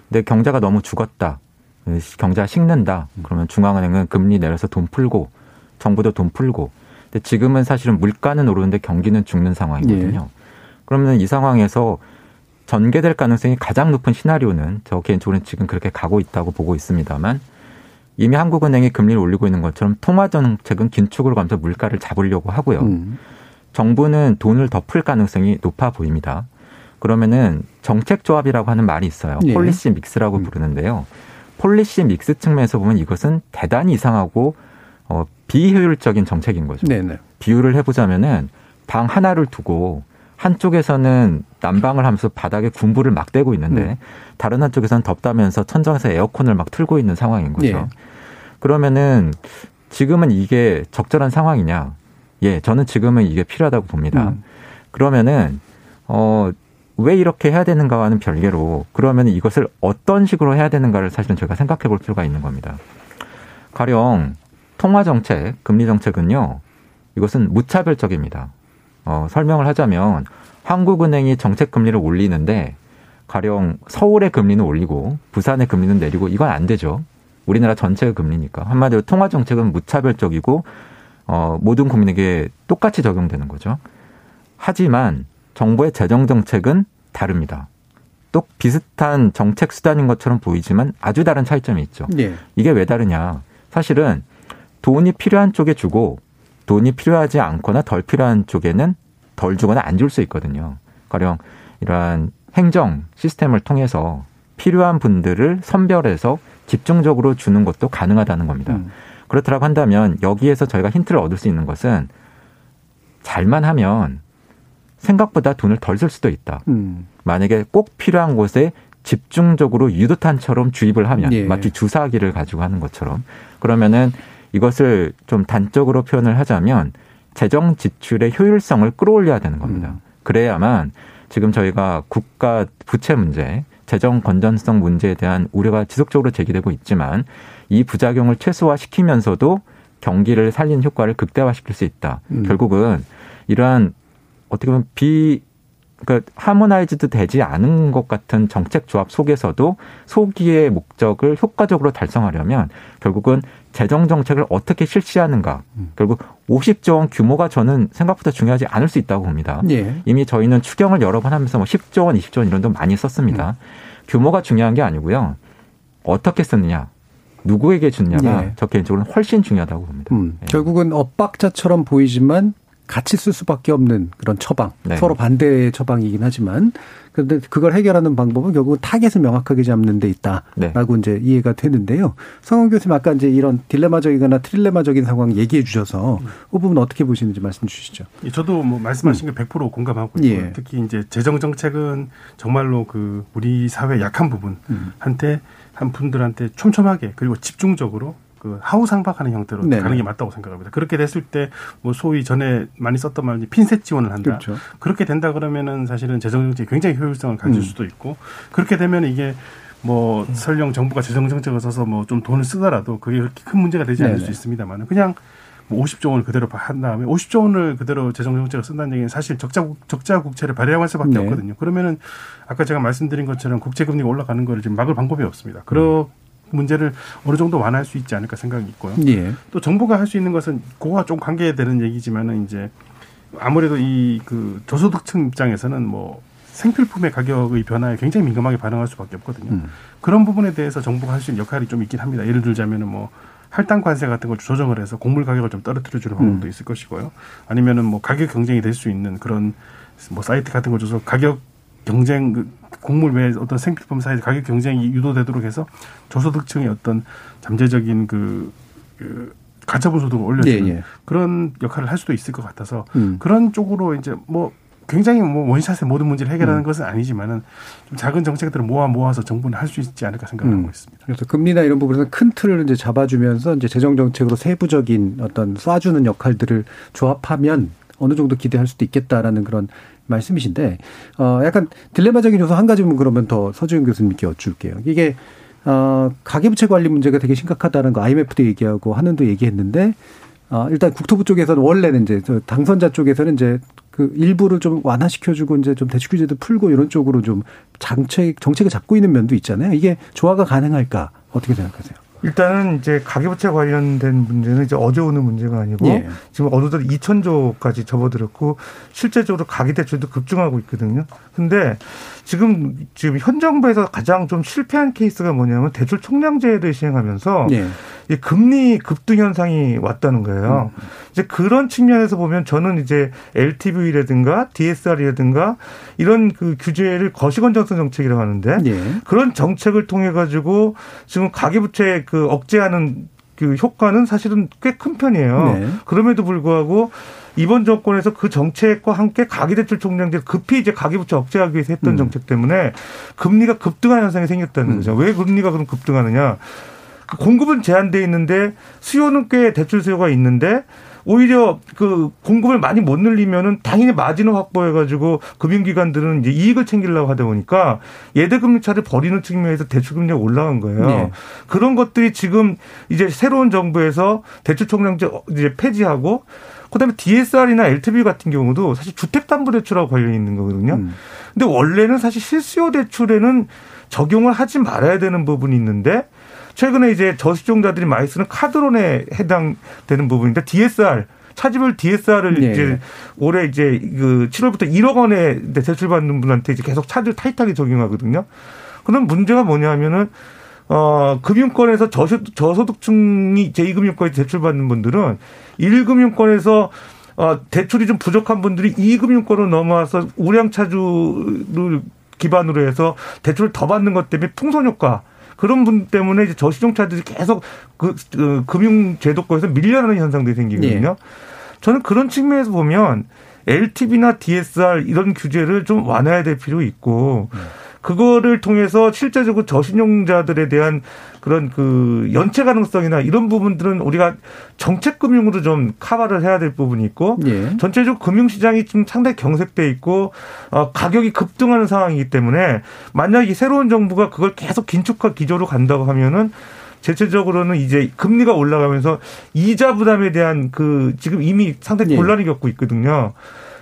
근데 경제가 너무 죽었다, 경제가 식는다. 그러면 중앙은행은 금리 내려서 돈 풀고 정부도 돈 풀고. 근데 지금은 사실은 물가는 오르는데 경기는 죽는 상황이거든요. 예. 그러면 이 상황에서 전개될 가능성이 가장 높은 시나리오는 저 개인적으로는 지금 그렇게 가고 있다고 보고 있습니다만 이미 한국은행이 금리를 올리고 있는 것처럼 통화 정책은 긴축으로 가면서 물가를 잡으려고 하고요. 음. 정부는 돈을 더 풀 가능성이 높아 보입니다. 그러면은 정책 조합이라고 하는 말이 있어요. 예. policy mix라고 음. 부르는데요. policy mix 측면에서 보면 이것은 대단히 이상하고 어, 비효율적인 정책인 거죠. 네네. 비유를 해보자면은 방 하나를 두고 한쪽에서는 난방을 하면서 바닥에 군부를 막 대고 있는데 음. 다른 한쪽에서는 덥다면서 천정에서 에어컨을 막 틀고 있는 상황인 거죠. 예. 그러면은 지금은 이게 적절한 상황이냐? 예, 저는 지금은 이게 필요하다고 봅니다. 음. 그러면은 어, 왜 이렇게 해야 되는가와는 별개로 그러면 이것을 어떤 식으로 해야 되는가를 사실은 저희가 생각해 볼 필요가 있는 겁니다. 가령 통화 정책, 금리 정책은요. 이것은 무차별적입니다. 어, 설명을 하자면 한국은행이 정책 금리를 올리는데 가령 서울의 금리는 올리고 부산의 금리는 내리고 이건 안 되죠. 우리나라 전체의 금리니까 한마디로 통화 정책은 무차별적이고 어, 모든 국민에게 똑같이 적용되는 거죠. 하지만 정부의 재정 정책은 다릅니다. 또 비슷한 정책 수단인 것처럼 보이지만 아주 다른 차이점이 있죠. 네. 이게 왜 다르냐? 사실은 돈이 필요한 쪽에 주고 돈이 필요하지 않거나 덜 필요한 쪽에는 덜 주거나 안 줄 수 있거든요. 가령 이러한 행정 시스템을 통해서 필요한 분들을 선별해서 집중적으로 주는 것도 가능하다는 겁니다. 음. 그렇다고 한다면 여기에서 저희가 힌트를 얻을 수 있는 것은 잘만 하면 생각보다 돈을 덜 쓸 수도 있다. 음. 만약에 꼭 필요한 곳에 집중적으로 유도탄처럼 주입을 하면 예. 마치 주사기를 가지고 하는 것처럼 그러면은 이것을 좀 단적으로 표현을 하자면 재정 지출의 효율성을 끌어올려야 되는 겁니다. 음. 그래야만 지금 저희가 국가 부채 문제, 재정 건전성 문제에 대한 우려가 지속적으로 제기되고 있지만 이 부작용을 최소화시키면서도 경기를 살리는 효과를 극대화시킬 수 있다. 음. 결국은 이러한 어떻게 보면 비 그러니까 하모나이즈도 되지 않은 것 같은 정책 조합 속에서도 소기의 목적을 효과적으로 달성하려면 결국은 재정 정책을 어떻게 실시하는가. 음. 결국 50조 원 규모가 저는 생각보다 중요하지 않을 수 있다고 봅니다. 예. 이미 저희는 추경을 여러 번 하면서 뭐 10조 원, 20조 원 이런 돈 많이 썼습니다. 음. 규모가 중요한 게 아니고요. 어떻게 쓰느냐. 누구에게 주느냐가 예. 저 개인적으로는 훨씬 중요하다고 봅니다. 음. 예. 결국은 엇박자처럼 보이지만 같이 쓸 수밖에 없는 그런 처방, 네. 서로 반대의 처방이긴 하지만 그런데 그걸 해결하는 방법은 결국은 타겟을 명확하게 잡는 데 있다라고 네. 이제 이해가 되는데요. 성원 교수님 아까 이제 이런 딜레마적이거나 trilemma적인 상황 얘기해 주셔서 음. 그 부분 어떻게 보시는지 말씀 주시죠. 예, 저도 뭐 말씀하신 음. 게100% 공감하고 있고 예. 특히 이제 재정 정책은 정말로 그 우리 사회 약한 부분한테 음. 한 분들한테 촘촘하게 그리고 집중적으로 그 하우 상박하는 형태로 네 가는 게 맞다고 생각합니다. 그렇게 됐을 때 뭐 소위 전에 많이 썼던 말이 핀셋 지원을 한다. 그렇죠. 그렇게 된다 그러면은 사실은 재정 정책이 굉장히 효율성을 가질 음. 수도 있고 그렇게 되면 이게 뭐 음. 설령 정부가 재정 정책을 써서 뭐 좀 돈을 쓰더라도 그게 그렇게 큰 문제가 되지 않을 네네. 수 있습니다만은 그냥 뭐 50조 원을 그대로 한 다음에 50조 원을 그대로 재정 정책을 쓴다는 얘기는 사실 적자 적자 국채를 발행할 수밖에 네. 없거든요. 그러면은 아까 제가 말씀드린 것처럼 국채 금리가 올라가는 거를 지금 막을 방법이 없습니다. 그러 음. 문제를 어느 정도 완화할 수 있지 않을까 생각이 있고요. 예. 또 정부가 할 수 있는 것은 그거와 좀 관계되는 얘기지만은 이제 아무래도 이 그 저소득층 입장에서는 뭐 생필품의 가격의 변화에 굉장히 민감하게 반응할 수밖에 없거든요. 음. 그런 부분에 대해서 정부가 할 수 있는 역할이 좀 있긴 합니다. 예를 들자면은 뭐 할당 관세 같은 걸 조정을 해서 곡물 가격을 좀 떨어뜨려 주는 방법도 음. 있을 것이고요. 아니면은 뭐 가격 경쟁이 될 수 있는 그런 뭐 사이트 같은 걸 줘서 가격 경쟁 그 곡물 외에 어떤 생필품 사이 가격 경쟁이 유도되도록 해서 저소득층의 어떤 잠재적인 그, 그 가처분 소득을 올려주는 예, 예. 그런 역할을 할 수도 있을 것 같아서 음. 그런 쪽으로 이제 뭐 굉장히 뭐 원샷에 모든 문제를 해결하는 음. 것은 아니지만은 좀 작은 정책들을 모아 모아서 정부는 할 수 있지 않을까 생각하고 음. 있습니다. 그래서 금리나 이런 부분에서 큰 틀을 이제 잡아주면서 이제 재정 정책으로 세부적인 어떤 쏴주는 역할들을 조합하면 어느 정도 기대할 수도 있겠다라는 그런 말씀이신데 어 약간 딜레마적인 요소 한 가지만 그러면 더 서주영 교수님께 여쭐게요. 이게 어 가계부채 관리 문제가 되게 심각하다는 거 IMF도 얘기하고 하는도 얘기했는데 어 일단 국토부 쪽에서는 원래는 이제 당선자 쪽에서는 이제 그 일부를 좀 완화시켜주고 이제 좀 대출 규제도 풀고 이런 쪽으로 좀 정책 정책을 잡고 있는 면도 있잖아요. 이게 조화가 가능할까 어떻게 생각하세요? 일단은 이제 가계부채 관련된 문제는 이제 어제 오는 문제가 아니고 예. 지금 어느덧 2천조까지 접어들었고 실제적으로 가계대출도 급증하고 있거든요. 근데 지금 지금 현 정부에서 가장 좀 실패한 케이스가 뭐냐면 대출 총량제를 시행하면서 예. 이 금리 급등 현상이 왔다는 거예요. 음. 이제 그런 측면에서 보면 저는 이제 LTV라든가 DSR이라든가 이런 그 규제를 거시건정성 정책이라고 하는데 예. 그런 정책을 통해 가지고 지금 가계부채 그 억제하는 그 효과는 사실은 꽤 큰 편이에요. 네. 그럼에도 불구하고 이번 정권에서 그 정책과 함께 가계대출 총량제 급히 이제 가계부채 억제하기 위해서 했던 음. 정책 때문에 금리가 급등하는 현상이 생겼다는 음. 거죠. 왜 금리가 그럼 급등하느냐? 그 공급은 제한돼 있는데 수요는 꽤 대출 수요가 있는데 오히려 그 공급을 많이 못 늘리면은 당연히 마진을 확보해가지고 금융기관들은 이제 이익을 챙기려고 하다 보니까 예대금리 차를 버리는 측면에서 대출금리가 올라간 거예요. 네. 그런 것들이 지금 이제 새로운 정부에서 대출총량제 이제 폐지하고 그다음에 DSR이나 LTV 같은 경우도 사실 주택담보대출하고 관련이 있는 거거든요. 음. 근데 원래는 사실 실수요 대출에는 적용을 하지 말아야 되는 부분이 있는데 최근에 이제 저시종자들이 많이 쓰는 카드론에 해당되는 부분인데 DSR 차지별 DSR을 네. 이제 올해 이제 그 7월부터 1억 원에 대출 받는 분한테 이제 계속 차주 타이트하게 적용하거든요. 그럼 문제가 뭐냐면은 어, 금융권에서 저소득, 저소득층이 제2금융권에 대출받는 분들은 1금융권에서 어, 대출이 좀 부족한 분들이 2금융권으로 넘어와서 우량차주를 기반으로 해서 대출을 더 받는 것 때문에 풍선 효과 그런 분 때문에 이제 저시중차들이 계속 그, 그 금융 제도권에서 밀려나는 현상들이 생기거든요. 예. 저는 그런 측면에서 보면 LTV나 DSR 이런 규제를 좀 완화해야 될 필요 있고 음. 그거를 통해서 실제적으로 저신용자들에 대한 그런 그 연체 가능성이나 이런 부분들은 우리가 정책 금융으로 좀 카바를 해야 될 부분이 있고 예. 전체적으로 금융 시장이 좀 상당히 경색돼 있고 어 가격이 급등하는 상황이기 때문에 만약 이 새로운 정부가 그걸 계속 긴축화 기조로 간다고 하면은 대체적으로는 이제 금리가 올라가면서 이자 부담에 대한 그 지금 이미 상당히 예. 곤란이 겪고 있거든요.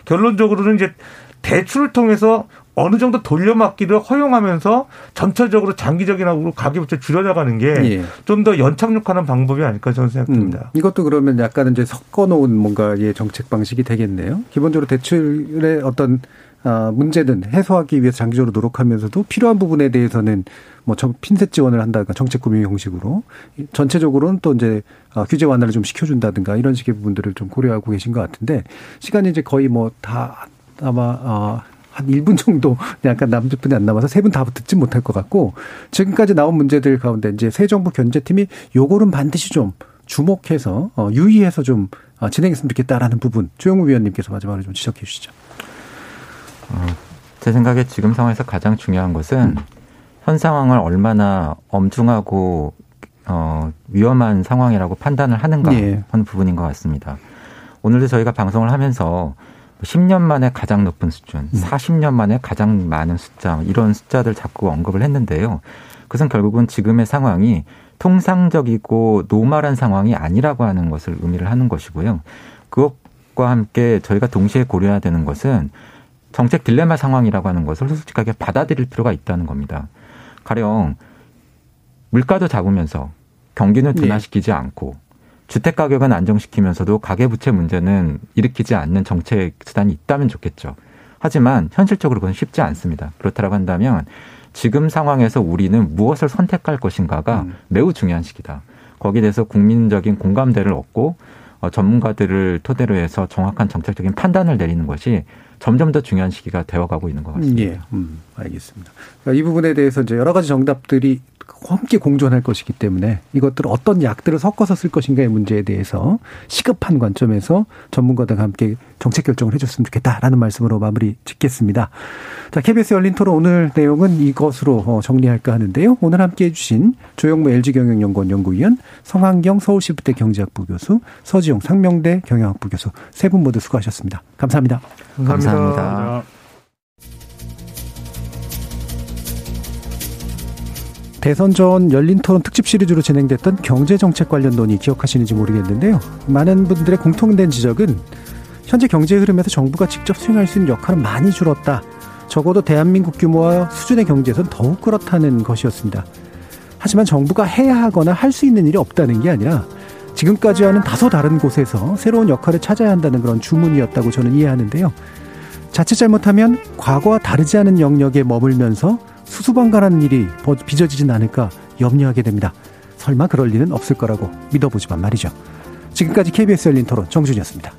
결론적으로는 이제 대출을 통해서 어느 정도 돌려막기를 허용하면서 전체적으로 장기적인 가계부채 줄여나가는 게 좀더 예. 연착륙하는 방법이 아닐까 저는 생각됩니다. 음, 이것도 그러면 약간은 이제 섞어놓은 뭔가의 정책 방식이 되겠네요. 기본적으로 대출의 어떤 어, 문제는 해소하기 위해서 장기적으로 노력하면서도 필요한 부분에 대해서는 뭐 핀셋 지원을 한다든가 정책 금융 형식으로 전체적으로는 또 이제 어, 규제 완화를 좀 시켜준다든가 이런 식의 부분들을 좀 고려하고 계신 것 같은데 시간이 이제 거의 뭐 다 아마 어, 한 1분 정도 약간 남짓 분이 안 남아서 세 분 다 듣지 못할 것 같고 지금까지 나온 문제들 가운데 이제 새 정부 견제팀이 요거는 반드시 좀 주목해서 어, 유의해서 좀 어, 진행했으면 좋겠다라는 부분 조영우 위원님께서 마지막으로 좀 지적해 주시죠. 어, 제 생각에 지금 상황에서 가장 중요한 것은 음. 현 상황을 얼마나 엄중하고 어, 위험한 상황이라고 판단을 하는가 예. 하는 부분인 것 같습니다. 오늘도 저희가 방송을 하면서 10년 만에 가장 높은 수준, 음. 40년 만에 가장 많은 숫자, 이런 숫자들 자꾸 언급을 했는데요. 그것은 결국은 지금의 상황이 통상적이고 normal한 상황이 아니라고 하는 것을 의미를 하는 것이고요. 그것과 함께 저희가 동시에 고려해야 되는 것은 정책 딜레마 상황이라고 하는 것을 솔직하게 받아들일 필요가 있다는 겁니다. 가령 물가도 잡으면서 경기는 네. 둔화시키지 네. 않고 주택 가격은 안정시키면서도 가계 부채 문제는 일으키지 않는 정책 수단이 있다면 좋겠죠. 하지만 현실적으로 그건 쉽지 않습니다. 그렇다고 한다면 지금 상황에서 우리는 무엇을 선택할 것인가가 음. 매우 중요한 시기다. 거기에 대해서 국민적인 공감대를 얻고 어, 전문가들을 토대로 해서 정확한 정책적인 판단을 내리는 것이 점점 더 중요한 시기가 되어가고 있는 것 같습니다. 예, 음, 알겠습니다. 그러니까 이 부분에 대해서 이제 여러 가지 정답들이 함께 공존할 것이기 때문에 이것들을 어떤 약들을 섞어서 쓸 것인가의 문제에 대해서 시급한 관점에서 전문가들과 함께 정책 결정을 해줬으면 좋겠다라는 말씀으로 마무리 짓겠습니다. 자, KBS 열린 토론 오늘 내용은 이것으로 어, 정리할까 하는데요. 오늘 함께 해주신 조영무 LG경영연구원 연구위원, 성한경 서울시부대 경제학부 교수, 서지용 상명대 경영학부 교수 세 분 모두 수고하셨습니다. 감사합니다. 감사합니다. 감사합니다. 대선 전 열린 토론 특집 시리즈로 진행됐던 경제정책 관련 논의 기억하시는지 모르겠는데요. 많은 분들의 공통된 지적은 현재 경제 흐름에서 정부가 직접 수행할 수 있는 역할은 많이 줄었다. 적어도 대한민국 규모와 수준의 경제에서는 더욱 그렇다는 것이었습니다. 하지만 정부가 해야 하거나 할 수 있는 일이 없다는 게 아니라 지금까지와는 다소 다른 곳에서 새로운 역할을 찾아야 한다는 그런 주문이었다고 저는 이해하는데요. 자칫 잘못하면 과거와 다르지 않은 영역에 머물면서 수수방관하는 일이 빚어지진 않을까 염려하게 됩니다. 설마 그럴 리는 없을 거라고 믿어보지만 말이죠. 지금까지 KBS 열린 토론 정준이었습니다.